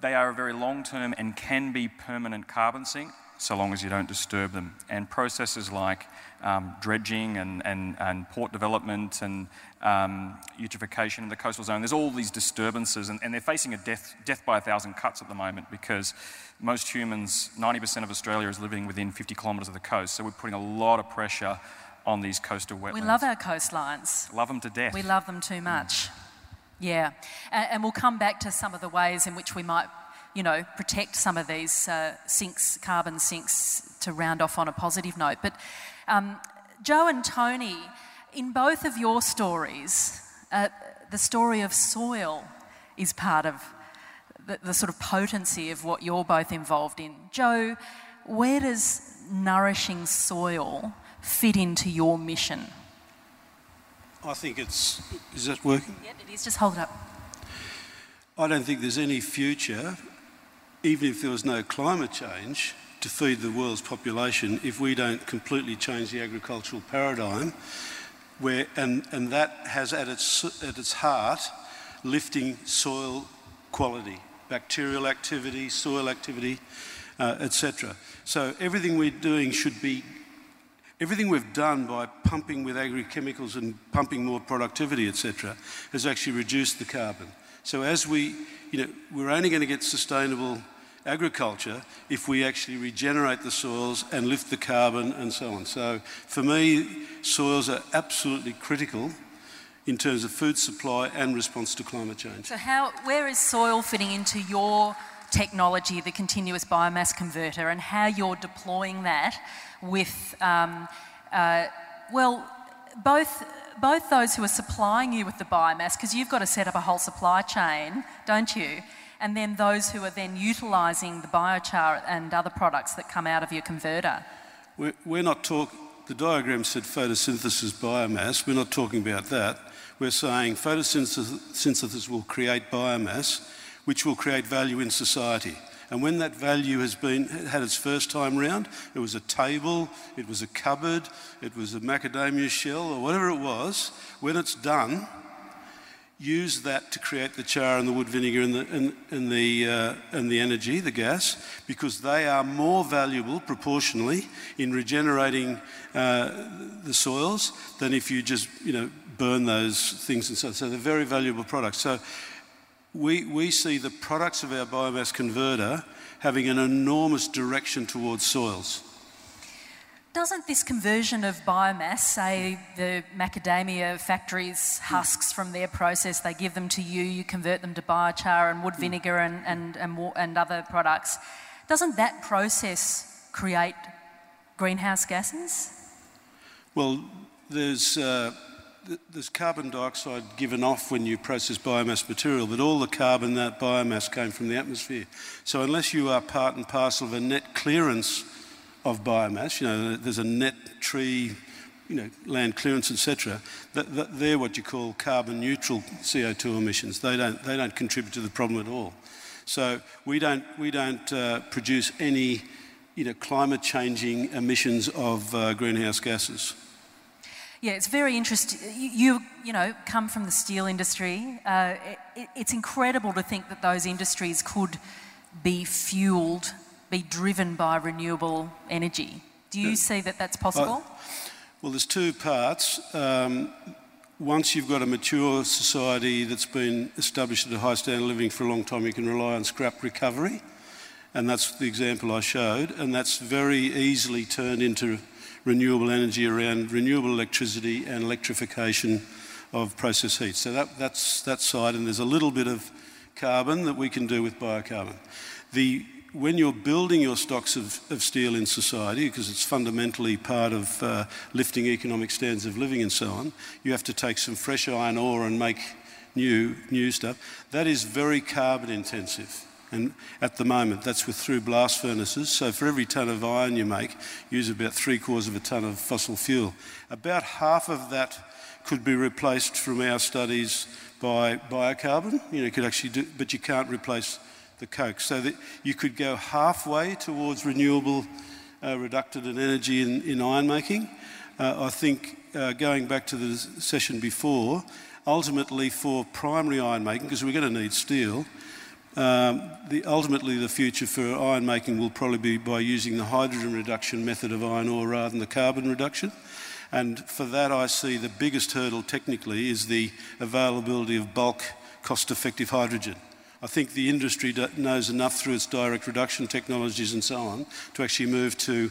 they are a very long term and can be permanent carbon sink so long as you don't disturb them. And processes like um, dredging and, and, and, port development and um, eutrophication in the coastal zone, there's all these disturbances, and, and, they're facing a death, death by a thousand cuts at the moment because most humans, 90% of Australia is living within 50 kilometres of the coast, so we're putting a lot of pressure on these coastal wetlands. We love our coastlines. Love them to death. We love them too much. Mm. Yeah, and, and, we'll come back to some of the ways in which we might, you know, protect some of these uh, sinks, carbon sinks, to round off on a positive note. But um, Joe and Tony, in both of your stories, uh, the story of soil is part of the, the sort of potency of what you're both involved in. Joe, where does nourishing soil fit into your mission? I think it's. Is that working? Yep, it is. Just hold it up. I don't think there's any future, even if there was no climate change, to feed the world's population if we don't completely change the agricultural paradigm. Where, and, and that has at its, at its heart lifting soil quality, bacterial activity, soil activity, uh, etc. So everything we're doing should be everything we've done by pumping with agri-chemicals and pumping more productivity, etc., has actually reduced the carbon. So as we, you know, we're only going to get sustainable agriculture if we actually regenerate the soils and lift the carbon and so on. So for me, soils are absolutely critical in terms of food supply and response to climate change. So how, where is soil fitting into your technology, the continuous biomass converter, and how you're deploying that with, um, uh, well, both both those who are supplying you with the biomass, because you've got to set up a whole supply chain, don't you? And then those who are then utilising the biochar and other products that come out of your converter. We're, we're not talking, the diagram said photosynthesis biomass. We're not talking about that. We're saying photosynthesis will create biomass which will create value in society. And when that value has been had its first time round, it was a table, it was a cupboard, it was a macadamia shell, or whatever it was. When it's done, use that to create the char and the wood vinegar and the, and, and the, uh, and the energy, the gas, because they are more valuable proportionally in regenerating uh, the soils than if you just, you know, burn those things and so. On. So they're very valuable products. So we, we see the products of our biomass converter having an enormous direction towards soils. Doesn't this conversion of biomass, say the macadamia factories husks from their process, they give them to you, you convert them to biochar and wood hmm. vinegar and, and, and, and other products, doesn't that process create greenhouse gases? Well, there's uh, there's carbon dioxide given off when you process biomass material, but all the carbon that biomass came from the atmosphere. So unless you are part and parcel of a net clearance of biomass, you know, there's a net tree, you know, land clearance, etc. That, that they're what you call carbon neutral CO2 emissions. They don't, they don't contribute to the problem at all. So we don't, we don't uh, produce any, you know, climate changing emissions of uh, greenhouse gases. Yeah, it's very interesting. You, you know, come from the steel industry. Uh, it, it's incredible to think that those industries could be fueled, be driven by renewable energy. Do you see that that's possible? Uh, well, there's two parts. Um, once you've got a mature society that's been established at a high standard of living for a long time, you can rely on scrap recovery. And that's the example I showed. And that's very easily turned into renewable energy around renewable electricity and electrification of process heat. So that, that's that side, and there's a little bit of carbon that we can do with biocarbon. The, when you're building your stocks of, of steel in society, because it's fundamentally part of uh, lifting economic standards of living and so on, you have to take some fresh iron ore and make new, new stuff. That is very carbon intensive. And at the moment, that's with through blast furnaces. So for every tonne of iron you make, use about three quarters of a tonne of fossil fuel. About half of that could be replaced from our studies by biocarbon. You know, could actually do, but you can't replace the coke. So that you could go halfway towards renewable uh, reductant and energy in, in iron making. Uh, I think uh, going back to the session before, ultimately for primary iron making, because we're going to need steel, um, the, ultimately, the future for iron making will probably be by using the hydrogen reduction method of iron ore rather than the carbon reduction. And for that, I see the biggest hurdle technically is the availability of bulk, cost effective hydrogen. I think the industry knows enough through its direct reduction technologies and so on to actually move to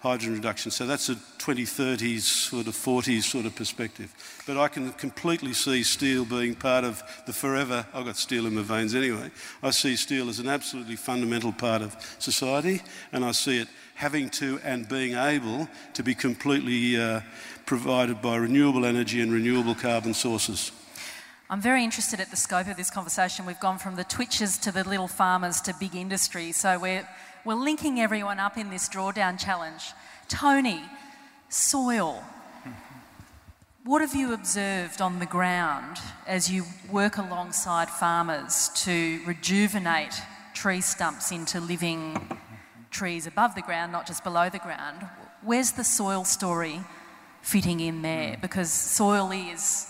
hydrogen reduction. So that's a 2030s, sort of 40s sort of perspective. But I can completely see steel being part of the forever, I've got steel in my veins anyway. I see steel as an absolutely fundamental part of society, and I see it having to and being able to be completely uh, provided by renewable energy and renewable carbon sources. I'm very interested at the scope of this conversation. We've gone from the twitches to the little farmers to big industry. So we're, we're linking everyone up in this drawdown challenge. Tony, soil. What have you observed on the ground as you work alongside farmers to rejuvenate tree stumps into living trees above the ground, not just below the ground. Where's the soil story fitting in there? Mm. Because soil is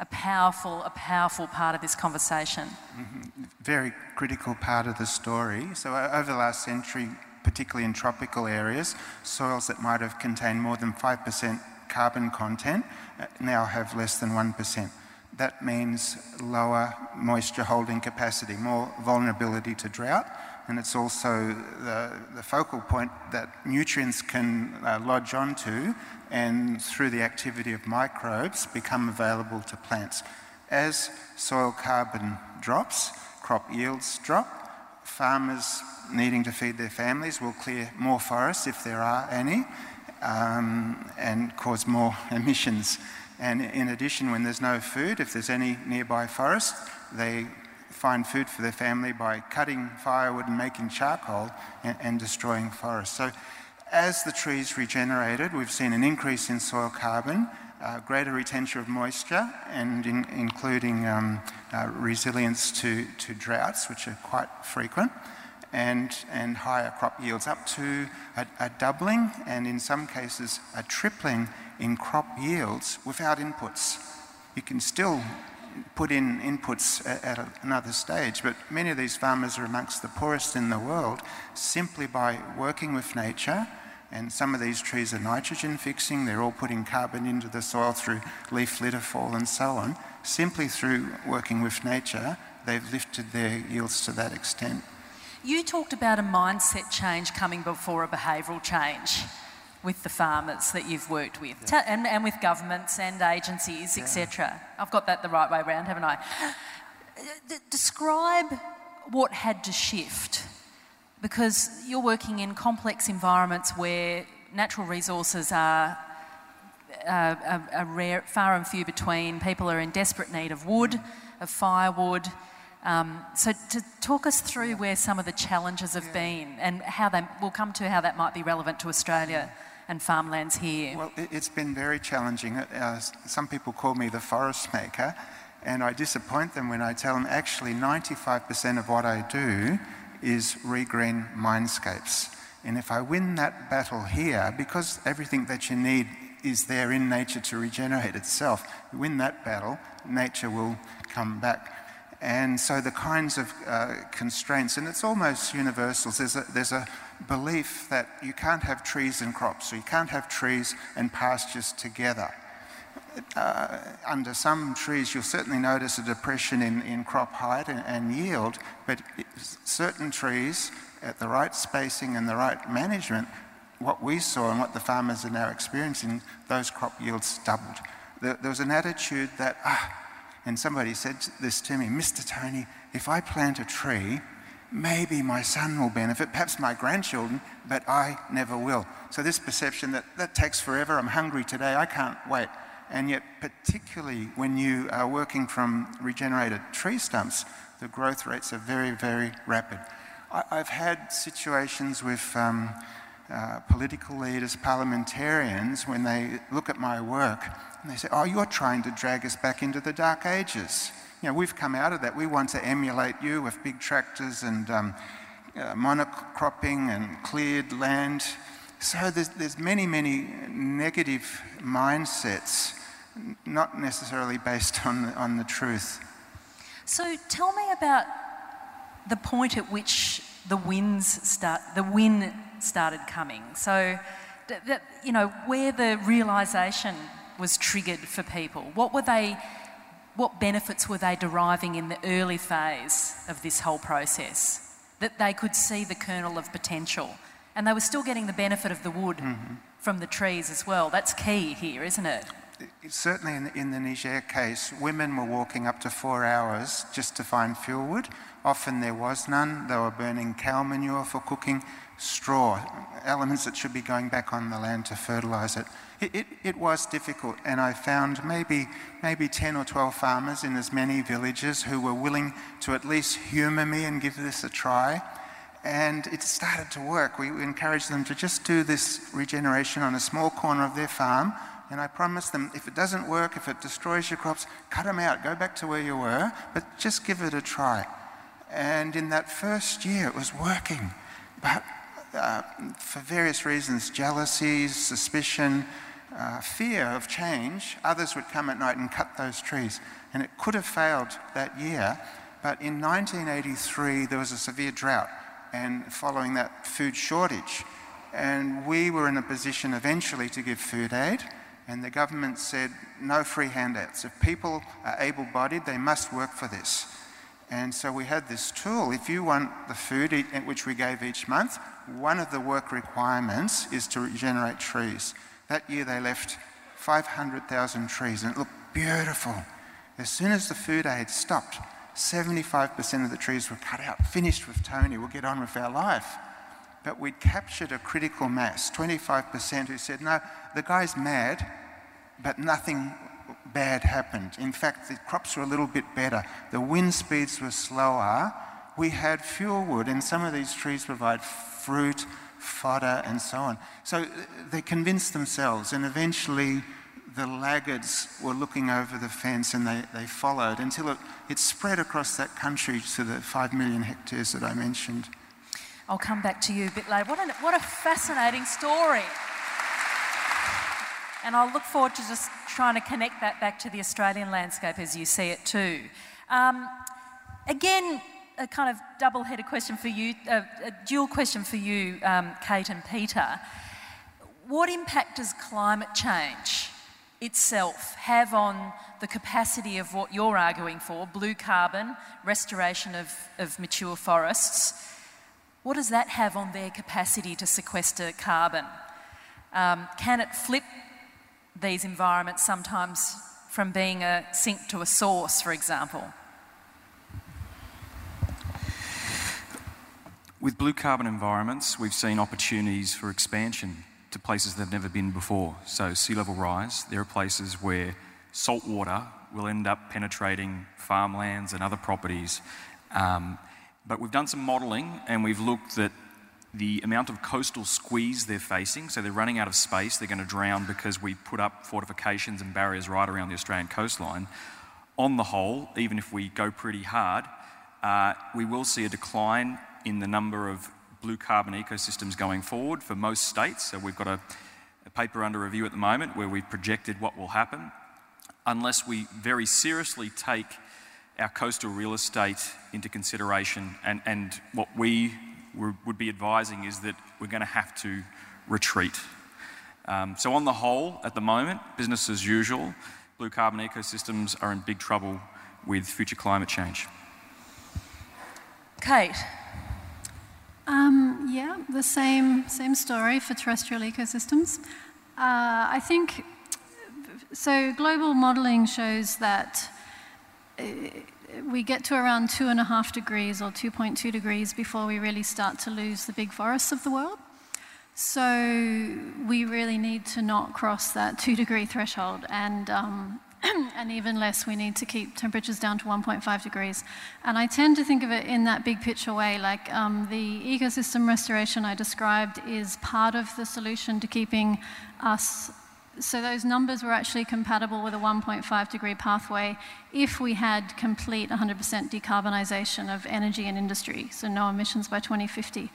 a powerful, a powerful part of this conversation. Mm-hmm. Very critical part of the story. So over the last century, particularly in tropical areas, soils that might have contained more than 5% carbon content uh, now have less than 1%. That means lower moisture holding capacity, more vulnerability to drought, and it's also the, the focal point that nutrients can uh, lodge onto and through the activity of microbes become available to plants. As soil carbon drops, crop yields drop, farmers needing to feed their families will clear more forests if there are any um, and cause more emissions. And in addition, when there's no food, if there's any nearby forest, they find food for their family by cutting firewood and making charcoal and, and destroying forests. So as the trees regenerated, we've seen an increase in soil carbon, uh, greater retention of moisture, and in, including um, uh, resilience to, to droughts, which are quite frequent, and, and higher crop yields, up to a, a doubling and in some cases a tripling in crop yields without inputs. You can still put in inputs at, at another stage, but many of these farmers are amongst the poorest in the world simply by working with nature. And some of these trees are nitrogen fixing, they're all putting carbon into the soil through leaf litter fall and so on. Simply through working with nature, they've lifted their yields to that extent. You talked about a mindset change coming before a behavioural change with the farmers that you've worked with yeah. and, and with governments and agencies, yeah. etc. I've got that the right way around, haven't I? Uh, d- describe what had to shift because you're working in complex environments where natural resources are, uh, are, are rare, far and few between. People are in desperate need of wood, of firewood. Um, so to talk us through where some of the challenges have been and how they, we'll come to how that might be relevant to Australia and farmlands here? Well, it's been very challenging. Uh, some people call me the forest maker, and I disappoint them when I tell them actually 95% of what I do is regreen mindscapes. And if I win that battle here, because everything that you need is there in nature to regenerate itself, you win that battle, nature will come back. And so the kinds of uh, constraints, and it's almost universal. There's a, there's a belief that you can't have trees and crops, or you can't have trees and pastures together. Uh, under some trees, you'll certainly notice a depression in, in crop height and, and yield, but certain trees, at the right spacing and the right management, what we saw and what the farmers are now experiencing, those crop yields doubled. There, there was an attitude that, ah, and somebody said this to me, Mr. Tony, if I plant a tree, maybe my son will benefit, perhaps my grandchildren, but I never will. So, this perception that that takes forever, I'm hungry today, I can't wait. And yet, particularly when you are working from regenerated tree stumps, the growth rates are very, very rapid. I, have had situations with um, uh, political leaders, parliamentarians, when they look at my work and they say, Oh, you're trying to drag us back into the dark ages you know, we've come out of that. We want to emulate you with big tractors and um, uh, monocropping and cleared land. So there's, there's many, many negative mindsets, not necessarily based on, on the truth. So tell me about the point at which the winds start, the wind started coming. So, you know, where the realization was triggered for people. What were they what benefits were they deriving in the early phase of this whole process? That they could see the kernel of potential and they were still getting the benefit of the wood mm-hmm. from the trees as well. That's key here, isn't it? Certainly in the, in the Niger case, women were walking up to four hours just to find fuel wood. Often there was none. They were burning cow manure for cooking, straw, elements that should be going back on the land to fertilise it. It, it. it, was difficult, and I found maybe, maybe 10 or 12 farmers in as many villages who were willing to at least humour me and give this a try. And it started to work. We encouraged them to just do this regeneration on a small corner of their farm. And I promised them if it doesn't work, if it destroys your crops, cut them out, go back to where you were, but just give it a try. And in that first year, it was working. But uh, for various reasons jealousies, suspicion, uh, fear of change others would come at night and cut those trees. And it could have failed that year. But in 1983, there was a severe drought and following that, food shortage. And we were in a position eventually to give food aid, and the government said no free handouts. If people are able bodied, they must work for this. And so we had this tool. If you want the food, which we gave each month, one of the work requirements is to regenerate trees. That year they left 500,000 trees, and it looked beautiful. As soon as the food aid stopped, 75% of the trees were cut out, finished with Tony, we'll get on with our life. But we'd captured a critical mass, 25% who said, no, the guy's mad, but nothing bad happened. In fact, the crops were a little bit better. The wind speeds were slower. We had fuel wood, and some of these trees provide fruit, fodder, and so on. So they convinced themselves, and eventually the laggards were looking over the fence and they, they followed until it, it spread across that country to the five million hectares that I mentioned. I'll come back to you a bit later. What, an, what a fascinating story. And I'll look forward to just trying to connect that back to the Australian landscape as you see it too. Um, again, a kind of double headed question for you, uh, a dual question for you, um, Kate and Peter. What impact does climate change itself have on the capacity of what you're arguing for, blue carbon, restoration of, of mature forests, what does that have on their capacity to sequester carbon? Um, can it flip these environments sometimes from being a sink to a source, for example? With blue carbon environments, we've seen opportunities for expansion to places they've never been before. So, sea level rise, there are places where salt water will end up penetrating farmlands and other properties. Um, but we've done some modelling and we've looked at the amount of coastal squeeze they're facing. So, they're running out of space, they're going to drown because we put up fortifications and barriers right around the Australian coastline. On the whole, even if we go pretty hard, uh, we will see a decline in the number of blue carbon ecosystems going forward for most states. So we've got a, a paper under review at the moment where we've projected what will happen. Unless we very seriously take our coastal real estate into consideration, and, and what we would be advising is that we're going to have to retreat. Um, so, on the whole, at the moment, business as usual, blue carbon ecosystems are in big trouble with future climate change. Kate, um, yeah, the same, same story for terrestrial ecosystems. Uh, I think, so global modelling shows that uh, we get to around two and a half degrees or 2.2 degrees before we really start to lose the big forests of the world. So we really need to not cross that two degree threshold. And um, and even less, we need to keep temperatures down to 1.5 degrees. And I tend to think of it in that big picture way, like um, the ecosystem restoration I described is part of the solution to keeping us so those numbers were actually compatible with a 1.5 degree pathway if we had complete 100% decarbonisation of energy and industry, so no emissions by 2050.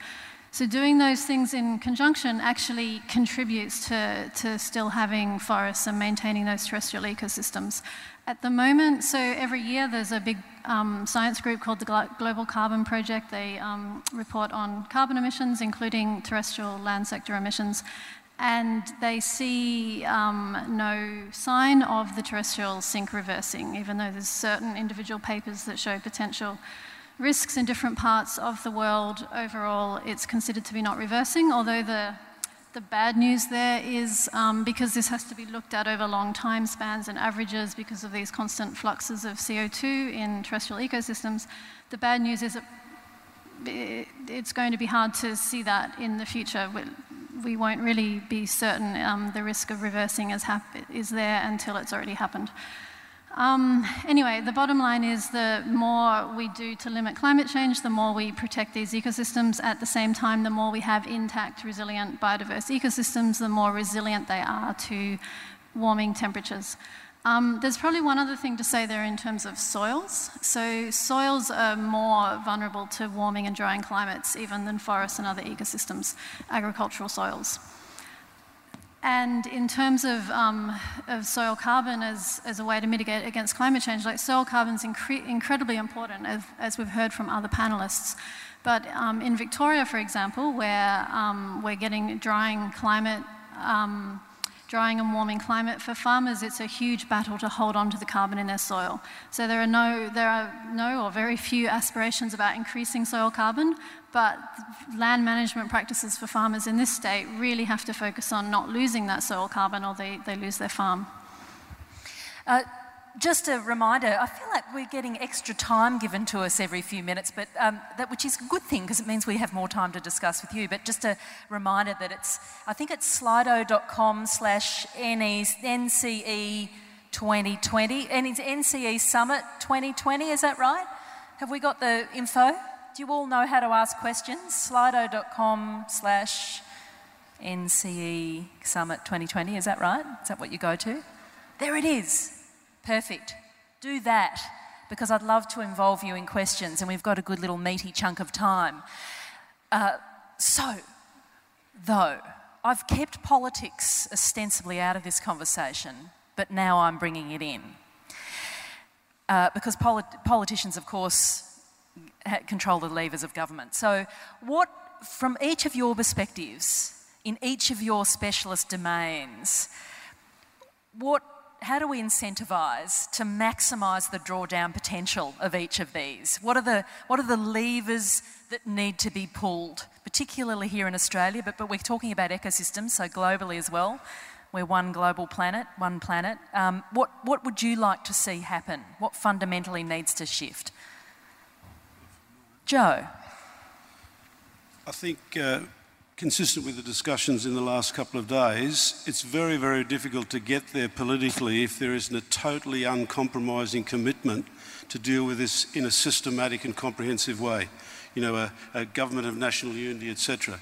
So doing those things in conjunction actually contributes to, to still having forests and maintaining those terrestrial ecosystems. At the moment, so every year there's a big um, science group called the Global Carbon Project. They um, report on carbon emissions, including terrestrial land sector emissions, and they see um, no sign of the terrestrial sink reversing, even though there's certain individual papers that show potential risks in different parts of the world, overall, it's considered to be not reversing, although the the bad news there is um, because this has to be looked at over long time spans and averages because of these constant fluxes of CO2 in terrestrial ecosystems. The bad news is that it's going to be hard to see that in the future. We won't really be certain um, the risk of reversing is, is there until it's already happened. Um, anyway, the bottom line is the more we do to limit climate change, the more we protect these ecosystems. At the same time, the more we have intact, resilient, biodiverse ecosystems, the more resilient they are to warming temperatures. Um, there's probably one other thing to say there in terms of soils. So, soils are more vulnerable to warming and drying climates even than forests and other ecosystems, agricultural soils. And in terms of, um, of soil carbon as, as a way to mitigate against climate change, like soil carbon is incre- incredibly important, as, as, we've heard from other panelists. But um, in Victoria, for example, where um, we're getting drying climate um, drying and warming climate, for farmers it's a huge battle to hold on to the carbon in their soil. So there are no, there are no or very few aspirations about increasing soil carbon, but land management practices for farmers in this state really have to focus on not losing that soil carbon or they, they lose their farm. Uh, just a reminder, I feel like we're getting extra time given to us every few minutes, but um, that which is a good thing because it means we have more time to discuss with you. But just a reminder that it's, I think it's slido.com slash NCE 2020, and it's NCE Summit 2020, is that right? Have we got the info? You all know how to ask questions? Slido.com slash NCE Summit 2020, is that right? Is that what you go to? There it is. Perfect. Do that because I'd love to involve you in questions and we've got a good little meaty chunk of time. Uh, so, though, I've kept politics ostensibly out of this conversation, but now I'm bringing it in. Uh, because polit- politicians, of course, control the levers of government. So, what, from each of your perspectives, in each of your specialist domains, what how do we incentivise to maximise the drawdown potential of each of these? What are the, what are the levers that need to be pulled, particularly here in Australia, but, but we're talking about ecosystems, so globally as well. We're one global planet, one planet. Um, what, what would you like to see happen? What fundamentally needs to shift? Joe. I think uh, consistent with the discussions in the last couple of days, it's very, very difficult to get there politically if there isn't a totally uncompromising commitment to deal with this in a systematic and comprehensive way. You know, a, a government of national unity, etc.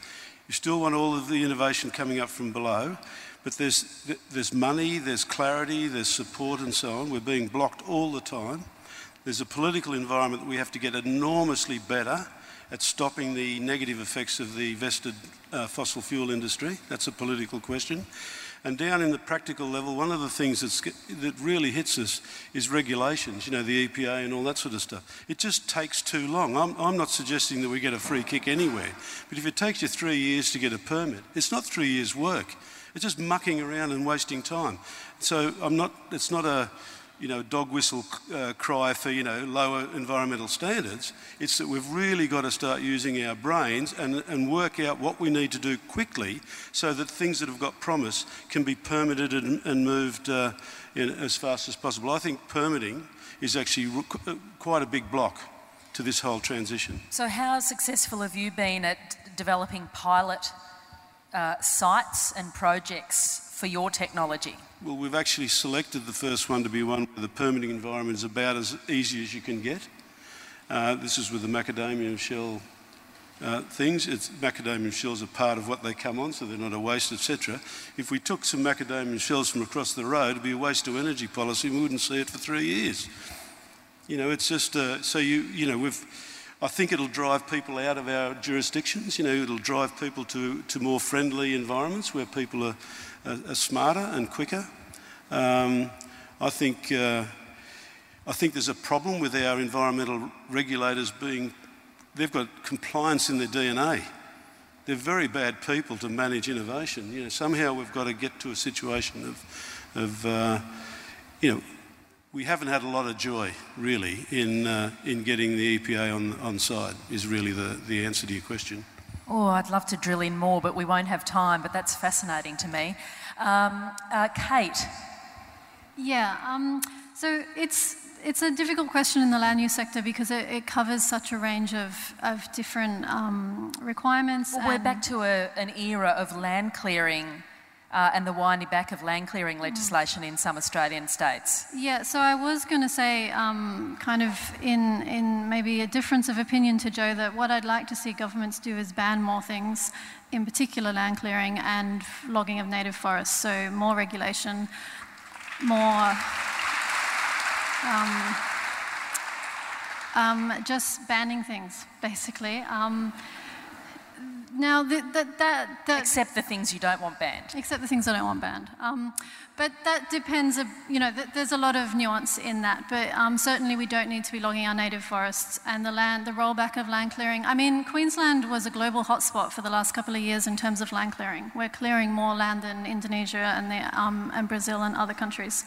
You still want all of the innovation coming up from below, but there's, there's money, there's clarity, there's support, and so on. We're being blocked all the time. There's a political environment that we have to get enormously better at stopping the negative effects of the vested uh, fossil fuel industry. That's a political question. And down in the practical level, one of the things that really hits us is regulations, you know, the EPA and all that sort of stuff. It just takes too long. I'm, I'm not suggesting that we get a free kick anywhere, but if it takes you three years to get a permit, it's not three years' work. It's just mucking around and wasting time. So I'm not, it's not a, you know, dog whistle uh, cry for, you know, lower environmental standards. It's that we've really got to start using our brains and, and work out what we need to do quickly so that things that have got promise can be permitted and, and moved uh, in, as fast as possible. I think permitting is actually uh, quite a big block to this whole transition. So, how successful have you been at developing pilot uh, sites and projects for your technology? Well, we've actually selected the first one to be one where the permitting environment is about as easy as you can get. Uh, this is with the macadamia shell uh, things. It's, macadamia shells are part of what they come on, so they're not a waste, etc. If we took some macadamia shells from across the road, it'd be a waste of energy policy, we wouldn't see it for three years. You know, it's just uh, so you you know we've. I think it'll drive people out of our jurisdictions. You know, it'll drive people to, to more friendly environments where people are are, smarter and quicker. Um, I think uh, I think there's a problem with our environmental regulators being they've got compliance in their DNA. They're very bad people to manage innovation. You know, somehow we've got to get to a situation of, of uh, you know, we haven't had a lot of joy, really, in, uh, in getting the EPA on, on side, is really the, the answer to your question. Oh, I'd love to drill in more, but we won't have time, but that's fascinating to me. Um, uh, Kate. Yeah, um, so it's, it's a difficult question in the land use sector because it, it covers such a range of, of different um, requirements. Well, we're back to a, an era of land clearing uh, and the winding back of land clearing legislation in some Australian states. Yeah, so I was going to say, um, kind of in, in maybe a difference of opinion to Joe, that what I'd like to see governments do is ban more things, in particular land clearing and logging of native forests. So more regulation, more. Um, um, just banning things, basically. Um, now, the, that, that, that, Except the things you don't want banned. Except the things I don't want banned. Um, but that depends, you know, there's a lot of nuance in that. But um, certainly we don't need to be logging our native forests and the land, the rollback of land clearing. I mean, Queensland was a global hotspot for the last couple of years in terms of land clearing. We're clearing more land than Indonesia and, the, um, and Brazil and other countries.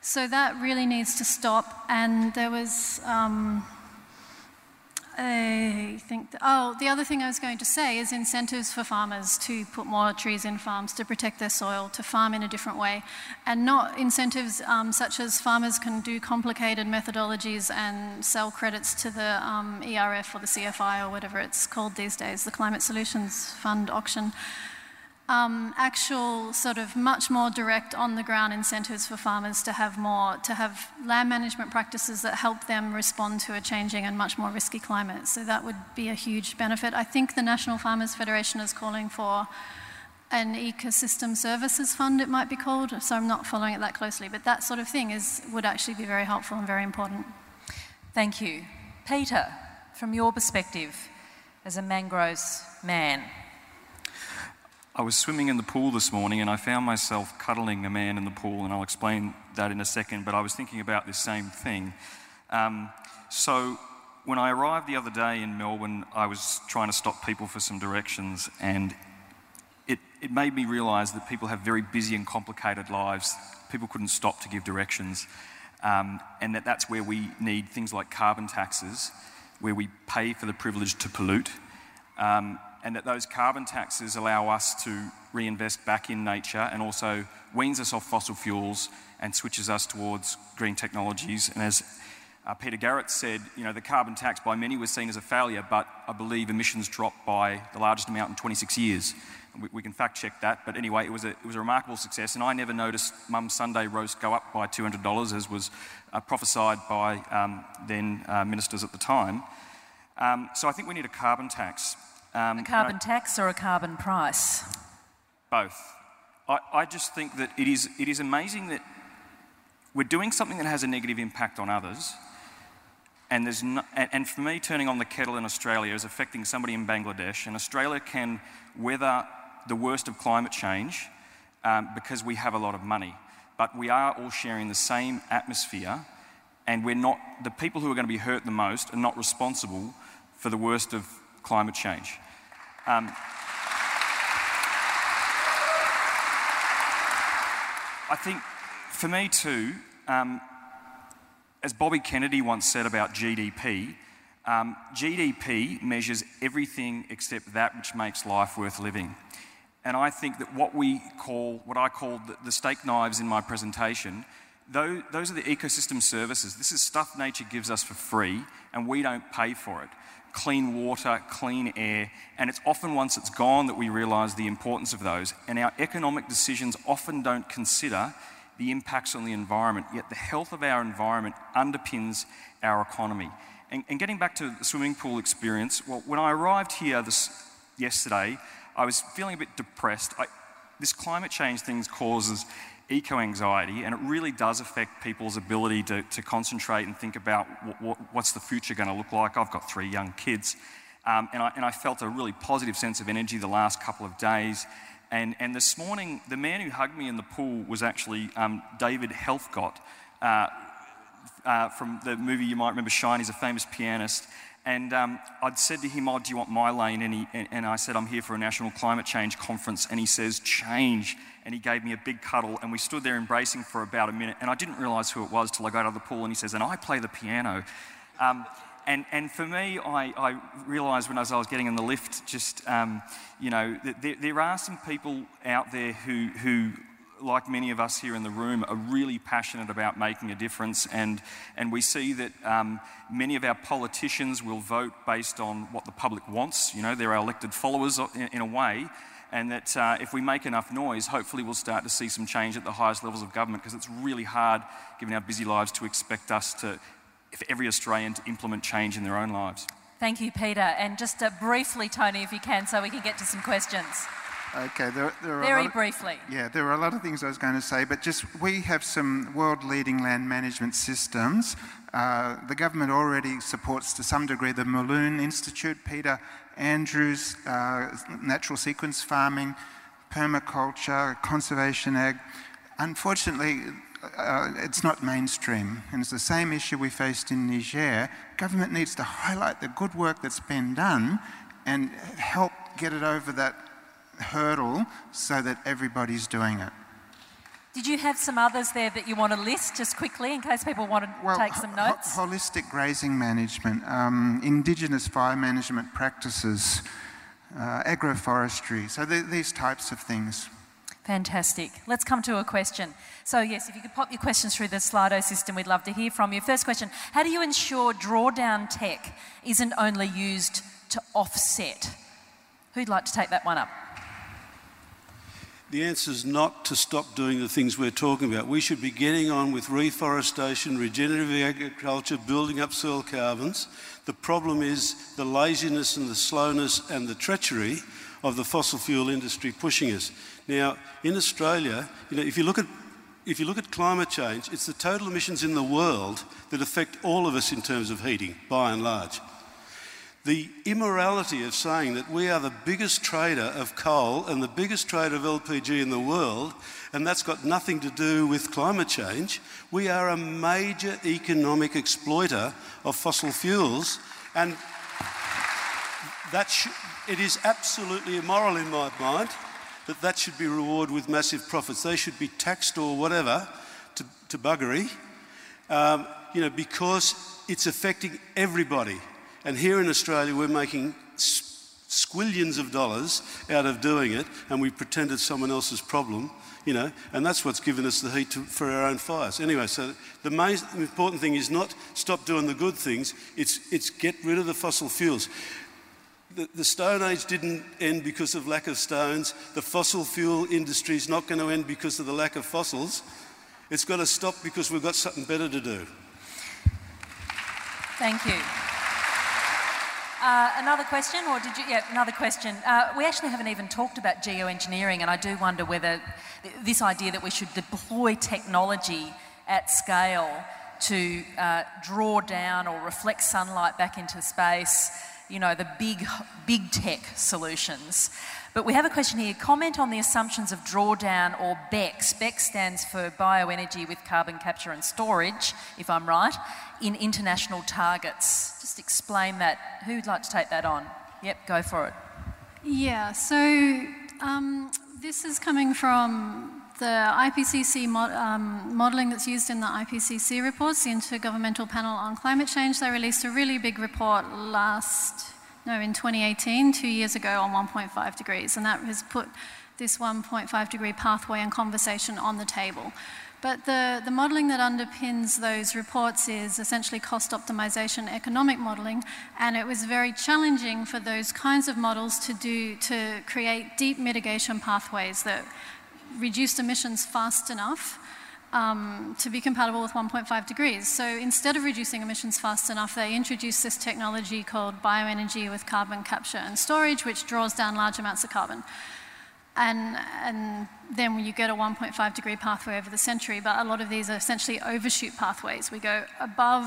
So that really needs to stop. And there was. I think, th- oh, the other thing I was going to say is incentives for farmers to put more trees in farms to protect their soil, to farm in a different way, and not incentives um, such as farmers can do complicated methodologies and sell credits to the um, ERF or the CFI or whatever it's called these days, the Climate Solutions Fund auction um, actual sort of much more direct on the ground incentives for farmers to have more to have land management practices that help them respond to a changing and much more risky climate. So that would be a huge benefit. I think the national farmers federation is calling for an ecosystem services fund it might be called. So i'm not following it that closely but that sort of thing is would actually be very helpful and very important. Thank you. Peter from your perspective as a mangroves man I was swimming in the pool this morning and I found myself cuddling a man in the pool, and I'll explain that in a second, but I was thinking about this same thing. Um, so, when I arrived the other day in Melbourne, I was trying to stop people for some directions, and it, it made me realise that people have very busy and complicated lives. People couldn't stop to give directions, um, and that that's where we need things like carbon taxes, where we pay for the privilege to pollute. Um, and that those carbon taxes allow us to reinvest back in nature and also weans us off fossil fuels and switches us towards green technologies. And as uh, Peter Garrett said, you know, the carbon tax by many was seen as a failure, but I believe emissions dropped by the largest amount in 26 years. We, we, can fact check that, but anyway, it was, a, it was a remarkable success. And I never noticed Mum's Sunday roast go up by $200, as was uh, prophesied by um, then uh, ministers at the time. Um, so I think we need a carbon tax. Um, a carbon I, tax or a carbon price? Both. I, I just think that it is, it is amazing that we're doing something that has a negative impact on others. And, there's no, and, and for me, turning on the kettle in Australia is affecting somebody in Bangladesh. And Australia can weather the worst of climate change um, because we have a lot of money. But we are all sharing the same atmosphere, and we're not, the people who are going to be hurt the most are not responsible for the worst of climate change. Um, I think for me too, um, as Bobby Kennedy once said about GDP, um, GDP measures everything except that which makes life worth living. And I think that what we call, what I call the, the steak knives in my presentation, those, those are the ecosystem services. This is stuff nature gives us for free, and we don't pay for it clean water, clean air, and it's often once it's gone that we realise the importance of those. And our economic decisions often don't consider the impacts on the environment, yet the health of our environment underpins our economy. And, and getting back to the swimming pool experience, well, when I arrived here this, yesterday, I was feeling a bit depressed. I, this climate change thing causes eco anxiety, and it really does affect people's ability to, to concentrate and think about what, what, what's the future going to look like. I've got three young kids, um, and, I, and I felt a really positive sense of energy the last couple of days. And, and this morning, the man who hugged me in the pool was actually um, David Helfgott. Uh, uh, from the movie you might remember, Shine. He's a famous pianist. And um, I'd said to him, Oh, do you want my lane? And, he, and I said, I'm here for a national climate change conference. And he says, Change. And he gave me a big cuddle. And we stood there embracing for about a minute. And I didn't realize who it was till I got out of the pool. And he says, And I play the piano. Um, and, and for me, I, I realised when I was, I was getting in the lift, just, um, you know, there, there are some people out there who, who like many of us here in the room, are really passionate about making a difference. And, and we see that um, many of our politicians will vote based on what the public wants. You know, they're our elected followers in, in a way. And that uh, if we make enough noise, hopefully we'll start to see some change at the highest levels of government because it's really hard, given our busy lives, to expect us to, for every Australian to implement change in their own lives. Thank you, Peter. And just uh, briefly, Tony, if you can, so we can get to some questions. Okay, there, there are Very of, briefly. Yeah, there are a lot of things I was going to say, but just we have some world-leading land management systems. Uh, the government already supports to some degree the Mulloon Institute, Peter Andrews, uh, natural sequence farming, permaculture, conservation ag. Unfortunately, uh, it's not mainstream, and it's the same issue we faced in Niger. Government needs to highlight the good work that's been done and help get it over that hurdle so that everybody's doing it. Did you have some others there that you want to list just quickly in case people want to well, take some notes? Ho- holistic grazing management, um, indigenous fire management practices, uh, agroforestry, so th- these types of things. Fantastic. Let's come to a question. So, yes, if you could pop your questions through the Slido system, we'd love to hear from you. First question How do you ensure drawdown tech isn't only used to offset? Who'd like to take that one up? The answer is not to stop doing the things we're talking about. We should be getting on with reforestation, regenerative agriculture, building up soil carbons. The problem is the laziness and the slowness and the treachery of the fossil fuel industry pushing us. Now, in Australia, you know, if you look at if you look at climate change, it's the total emissions in the world that affect all of us in terms of heating, by and large the immorality of saying that we are the biggest trader of coal and the biggest trader of LPG in the world, and that's got nothing to do with climate change. We are a major economic exploiter of fossil fuels, and that sh- it is absolutely immoral in my mind that that should be rewarded with massive profits. They should be taxed or whatever to, to buggery, um, you know, because it's affecting everybody. And here in Australia, we're making squillions of dollars out of doing it, and we pretend it's someone else's problem, you know, and that's what's given us the heat to, for our own fires. Anyway, so the main important thing is not stop doing the good things, it's, it's get rid of the fossil fuels. The, the Stone Age didn't end because of lack of stones. The fossil fuel industry is not going to end because of the lack of fossils. It's got to stop because we've got something better to do. Thank you. Uh, another question, or did you? Yeah, another question. Uh, we actually haven't even talked about geoengineering, and I do wonder whether th- this idea that we should deploy technology at scale to uh, draw down or reflect sunlight back into space, you know, the big, big tech solutions. But we have a question here. Comment on the assumptions of drawdown or BECCS. BECCS stands for bioenergy with carbon capture and storage, if I'm right, in international targets. Just explain that. Who'd like to take that on? Yep, go for it. Yeah, so um, this is coming from the IPCC um, modelling that's used in the IPCC reports, the Intergovernmental Panel on Climate Change. They released a really big report last, no, in 2018, two years ago, on 1.5 degrees, and that has put this 1.5 degree pathway and conversation on the table. But the, the modelling that underpins those reports is essentially cost optimization economic modelling, and it was very challenging for those kinds of models to do to create deep mitigation pathways that reduced emissions fast enough um, to be compatible with 1.5 degrees. So instead of reducing emissions fast enough, they introduced this technology called bioenergy with carbon capture and storage, which draws down large amounts of carbon. And, and then you get a 1.5 degree pathway over the century, but a lot of these are essentially overshoot pathways. We go above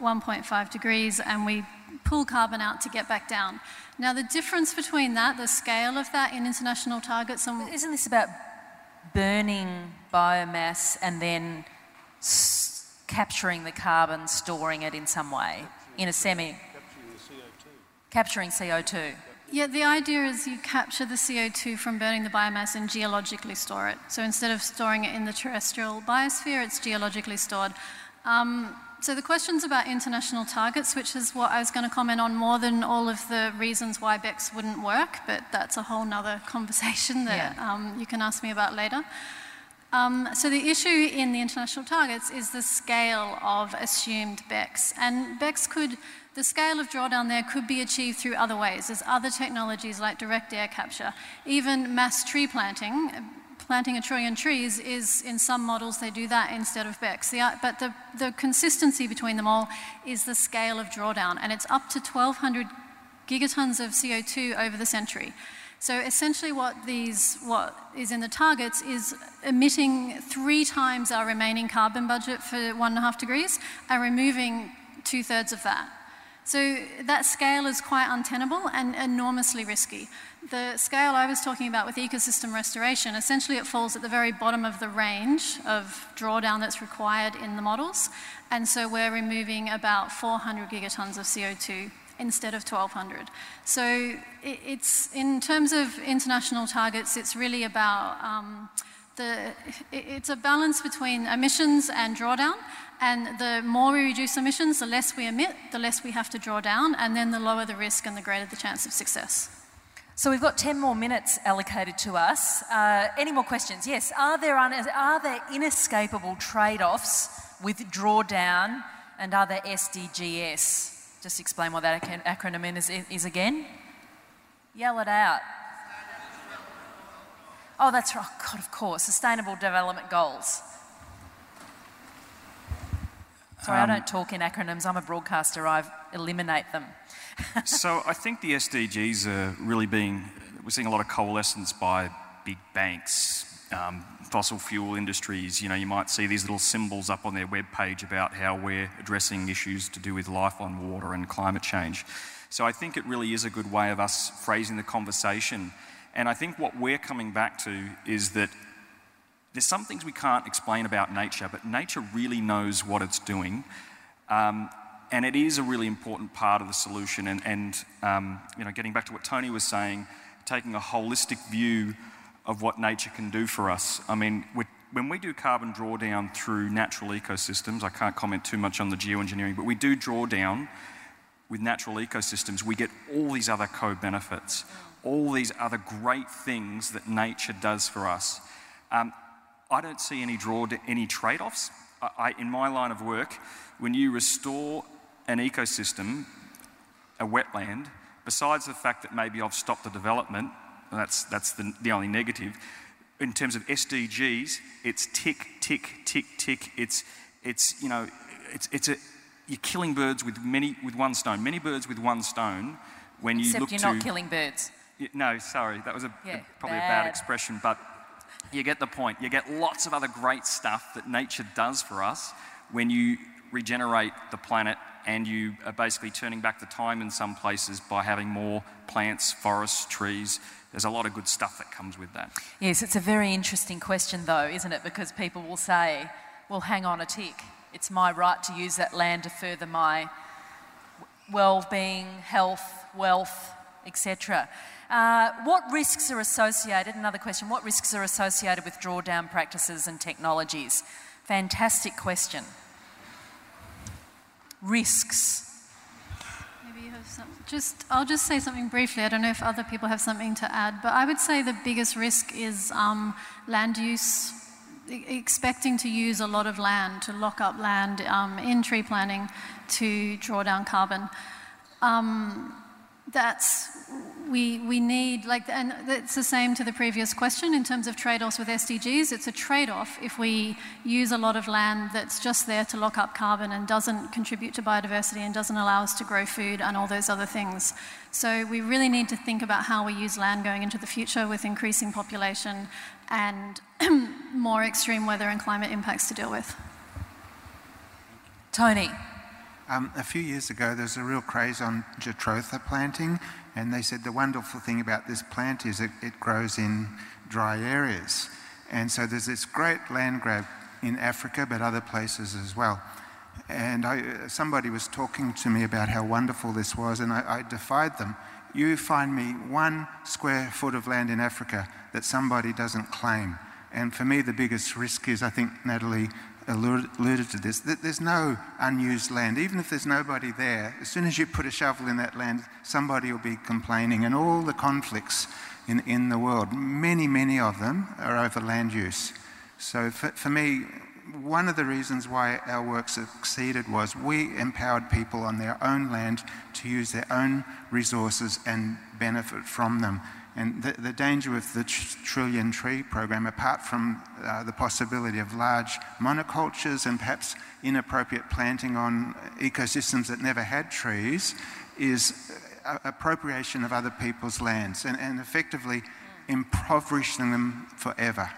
1.5 degrees and we pull carbon out to get back down. Now, the difference between that, the scale of that in international targets, and isn't this about burning biomass and then capturing the carbon, storing it in some way, in a semi. Capturing CO2. Yeah, the idea is you capture the CO2 from burning the biomass and geologically store it. So instead of storing it in the terrestrial biosphere, it's geologically stored. Um, so the question's about international targets, which is what I was going to comment on more than all of the reasons why BECCS wouldn't work, but that's a whole nother conversation that Yeah. um, you can ask me about later. Um, so the issue in the international targets is the scale of assumed BECCS. And BECCS could, the scale of drawdown there could be achieved through other ways. There's other technologies like direct air capture. Even mass tree planting, planting a trillion trees is, in some models, they do that instead of BECCS. The, uh, but the, the consistency between them all is the scale of drawdown. And it's up to 1,200 gigatons of CO2 over the century. So essentially what these what is in the targets is emitting three times our remaining carbon budget for one and a half degrees and removing two thirds of that. So that scale is quite untenable and enormously risky. The scale I was talking about with ecosystem restoration, essentially it falls at the very bottom of the range of drawdown that's required in the models. And so we're removing about 400 gigatons of CO2 instead of 1200. So it's, in terms of international targets, it's really about um, the, it's a balance between emissions and drawdown. And the more we reduce emissions, the less we emit, the less we have to draw down, and then the lower the risk and the greater the chance of success. So we've got 10 more minutes allocated to us. Uh, any more questions? Yes. Are there, un- are there inescapable trade offs with drawdown and other SDGs? Just explain what that ac- acronym is, is again. Yell it out. Oh, that's right. God, of course. Sustainable Development Goals. Sorry, I don't talk in acronyms. I'm a broadcaster. I eliminate them. so I think the SDGs are really being, we're seeing a lot of coalescence by big banks, um, fossil fuel industries. You know, you might see these little symbols up on their webpage about how we're addressing issues to do with life on water and climate change. So I think it really is a good way of us phrasing the conversation. And I think what we're coming back to is that there's some things we can't explain about nature, but nature really knows what it's doing. Um, and it is a really important part of the solution. And, and um, you know, getting back to what Tony was saying, taking a holistic view of what nature can do for us. I mean, when we do carbon drawdown through natural ecosystems, I can't comment too much on the geoengineering, but we do draw down with natural ecosystems. We get all these other co benefits, all these other great things that nature does for us. Um, I don't see any draw to any trade-offs. I, I, in my line of work, when you restore an ecosystem, a wetland, besides the fact that maybe I've stopped the development, that's that's the, the only negative. In terms of SDGs, it's tick, tick, tick, tick. It's it's you know, it's it's a you're killing birds with many with one stone. Many birds with one stone. When you Except look you're to not killing birds. No, sorry, that was a, Yeah, probably a bad bad. expression, but you get the point. You get lots of other great stuff that nature does for us when you regenerate the planet and you are basically turning back the time in some places by having more plants, forests, trees. There's a lot of good stuff that comes with that. Yes, it's a very interesting question, though, isn't it? Because people will say, well, hang on a tick. It's my right to use that land to further my well being, health, wealth, etc. Uh, what risks are associated? Another question what risks are associated with drawdown practices and technologies? Fantastic question. Risks. Just, I'll just say something briefly. I don't know if other people have something to add, but I would say the biggest risk is um, land use. Expecting to use a lot of land to lock up land um, in tree planting to draw down carbon. Um, that's we we need like and it's the same to the previous question in terms of trade-offs with SDGs. It's a trade-off if we use a lot of land that's just there to lock up carbon and doesn't contribute to biodiversity and doesn't allow us to grow food and all those other things. So we really need to think about how we use land going into the future with increasing population and more extreme weather and climate impacts to deal with. Tony. Um, a few years ago, there was a real craze on Jatropha planting, and they said the wonderful thing about this plant is it, it grows in dry areas. And so there's this great land grab in Africa, but other places as well. And I, somebody was talking to me about how wonderful this was, and I, I defied them. You find me one square foot of land in Africa that somebody doesn't claim. And for me, the biggest risk is, I think Natalie alluded to this, that there's no unused land. Even if there's nobody there, as soon as you put a shovel in that land, somebody will be complaining. And all the conflicts in, in the world, many, many of them are over land use. So for, for me, one of the reasons why our work succeeded was we empowered people on their own land to use their own resources and benefit from them. And the, the danger with the Trillion Tree program, apart from uh, the possibility of large monocultures and perhaps inappropriate planting on ecosystems that never had trees, is uh, appropriation of other people's lands and, and effectively impoverishing them forever.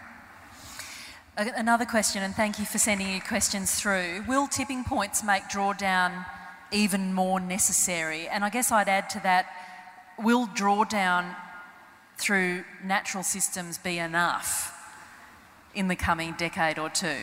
Another question, and thank you for sending your questions through. Will tipping points make drawdown even more necessary? And I guess I'd add to that will drawdown through natural systems be enough in the coming decade or two?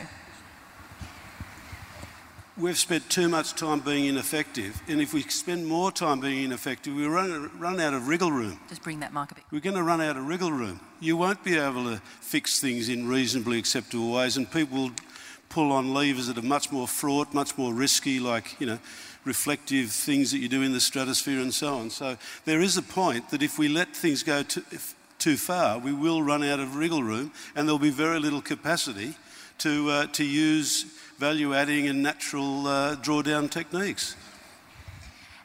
we've spent too much time being ineffective, and if we spend more time being ineffective, we run, run out of wriggle room. Just bring that mic a bit. We're going to run out of wriggle room. You won't be able to fix things in reasonably acceptable ways, and people will pull on levers that are much more fraught, much more risky, like, you know, reflective things that you do in the stratosphere and so on. So there is a point that if we let things go too, too far, we will run out of wriggle room, and there'll be very little capacity to, uh, to use value adding and natural uh, drawdown techniques.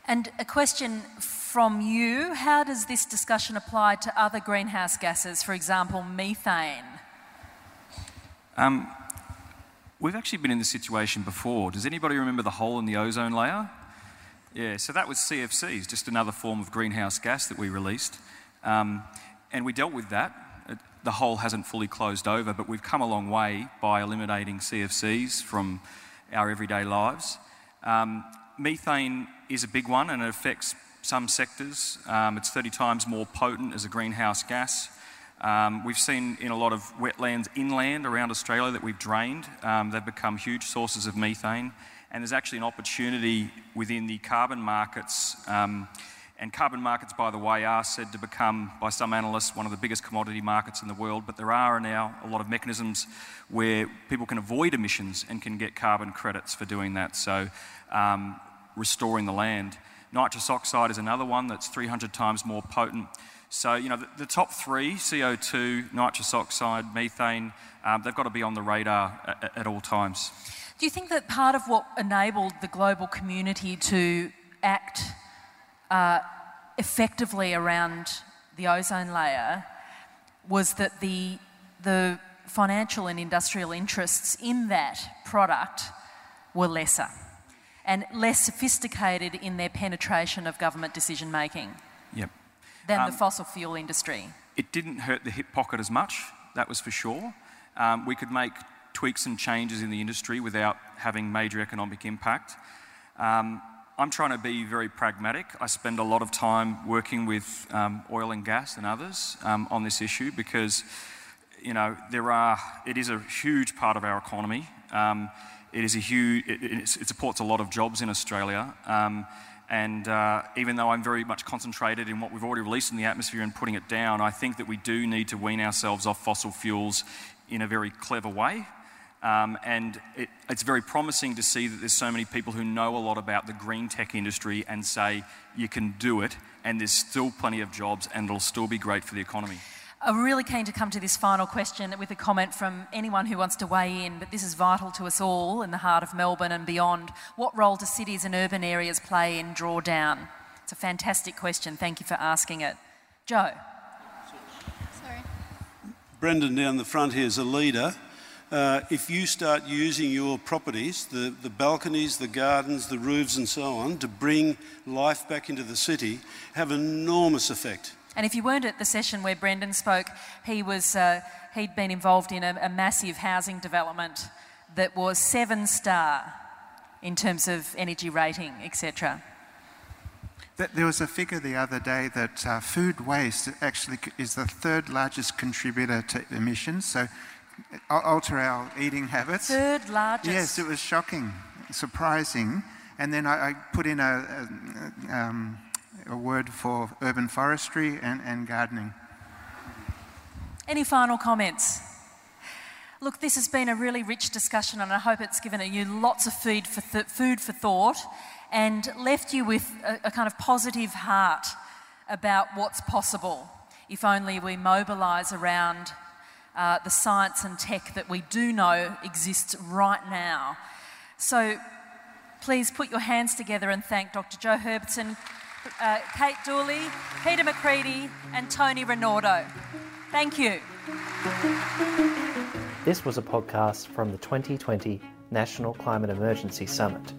And a question from you How does this discussion apply to other greenhouse gases, for example, methane? Um, we've actually been in this situation before. Does anybody remember the hole in the ozone layer? Yeah, so that was CFCs, just another form of greenhouse gas that we released. Um, and we dealt with that the hole hasn't fully closed over, but we've come a long way by eliminating CFCs from our everyday lives. Um, methane is a big one and it affects some sectors. Um, it's 30 times more potent as a greenhouse gas. Um, we've seen in a lot of wetlands inland around Australia that we've drained, um, they've become huge sources of methane. And there's actually an opportunity within the carbon markets um, and carbon markets, by the way, are said to become, by some analysts, one of the biggest commodity markets in the world. But there are now a lot of mechanisms where people can avoid emissions and can get carbon credits for doing that. So, um, restoring the land. Nitrous oxide is another one that's 300 times more potent. So, you know, the, the top three CO2, nitrous oxide, methane um, they've got to be on the radar at, at all times. Do you think that part of what enabled the global community to act uh, effectively around the ozone layer was that the, the financial and industrial interests in that product were lesser and less sophisticated in their penetration of government decision making yep. Than um, the fossil fuel industry. It didn't hurt the hip pocket as much, that was for sure. Um, we could make tweaks and changes in the industry without having major economic impact. Um, I'm trying to be very pragmatic. I spend a lot of time working with um, oil and gas and others um, on this issue because, you know, there are, it is a huge part of our economy. Um, it is a huge, it, it, supports a lot of jobs in Australia. And uh, even though I'm very much concentrated in what we've already released in the atmosphere and putting it down, I think that we do need to wean ourselves off fossil fuels in a very clever way. Um, and it, it's very promising to see that there's so many people who know a lot about the green tech industry and say you can do it, and there's still plenty of jobs, and it'll still be great for the economy. I'm really keen to come to this final question with a comment from anyone who wants to weigh in, but this is vital to us all in the heart of Melbourne and beyond. What role do cities and urban areas play in drawdown? It's a fantastic question. Thank you for asking it. Joe. Sorry. Brendan down the front here is a leader uh, if you start using your properties, the, the balconies, the gardens, the roofs, and so on, to bring life back into the city, have enormous effect. And if you weren't at the session where Brendan spoke, he was uh, he'd been involved in a, a massive housing development that was seven star in terms of energy rating, etc. There was a figure the other day that uh, food waste actually is the third largest contributor to emissions. So alter our eating habits. Third largest. Yes, it was shocking, surprising. And then I, I put in a, a, um, a, word for urban forestry and, and gardening. Any final comments? Look, this has been a really rich discussion, and I hope it's given you lots of food for, th- food for thought and left you with a, a kind of positive heart about what's possible if only we mobilise around uh, the science and tech that we do know exists right now. So please put your hands together and thank Dr. Joe Herbertson, uh, Kate Dooley, Peter Macreadie, and Tony Rinaudo. Thank you. This was a podcast from the 2020 National Climate Emergency Summit.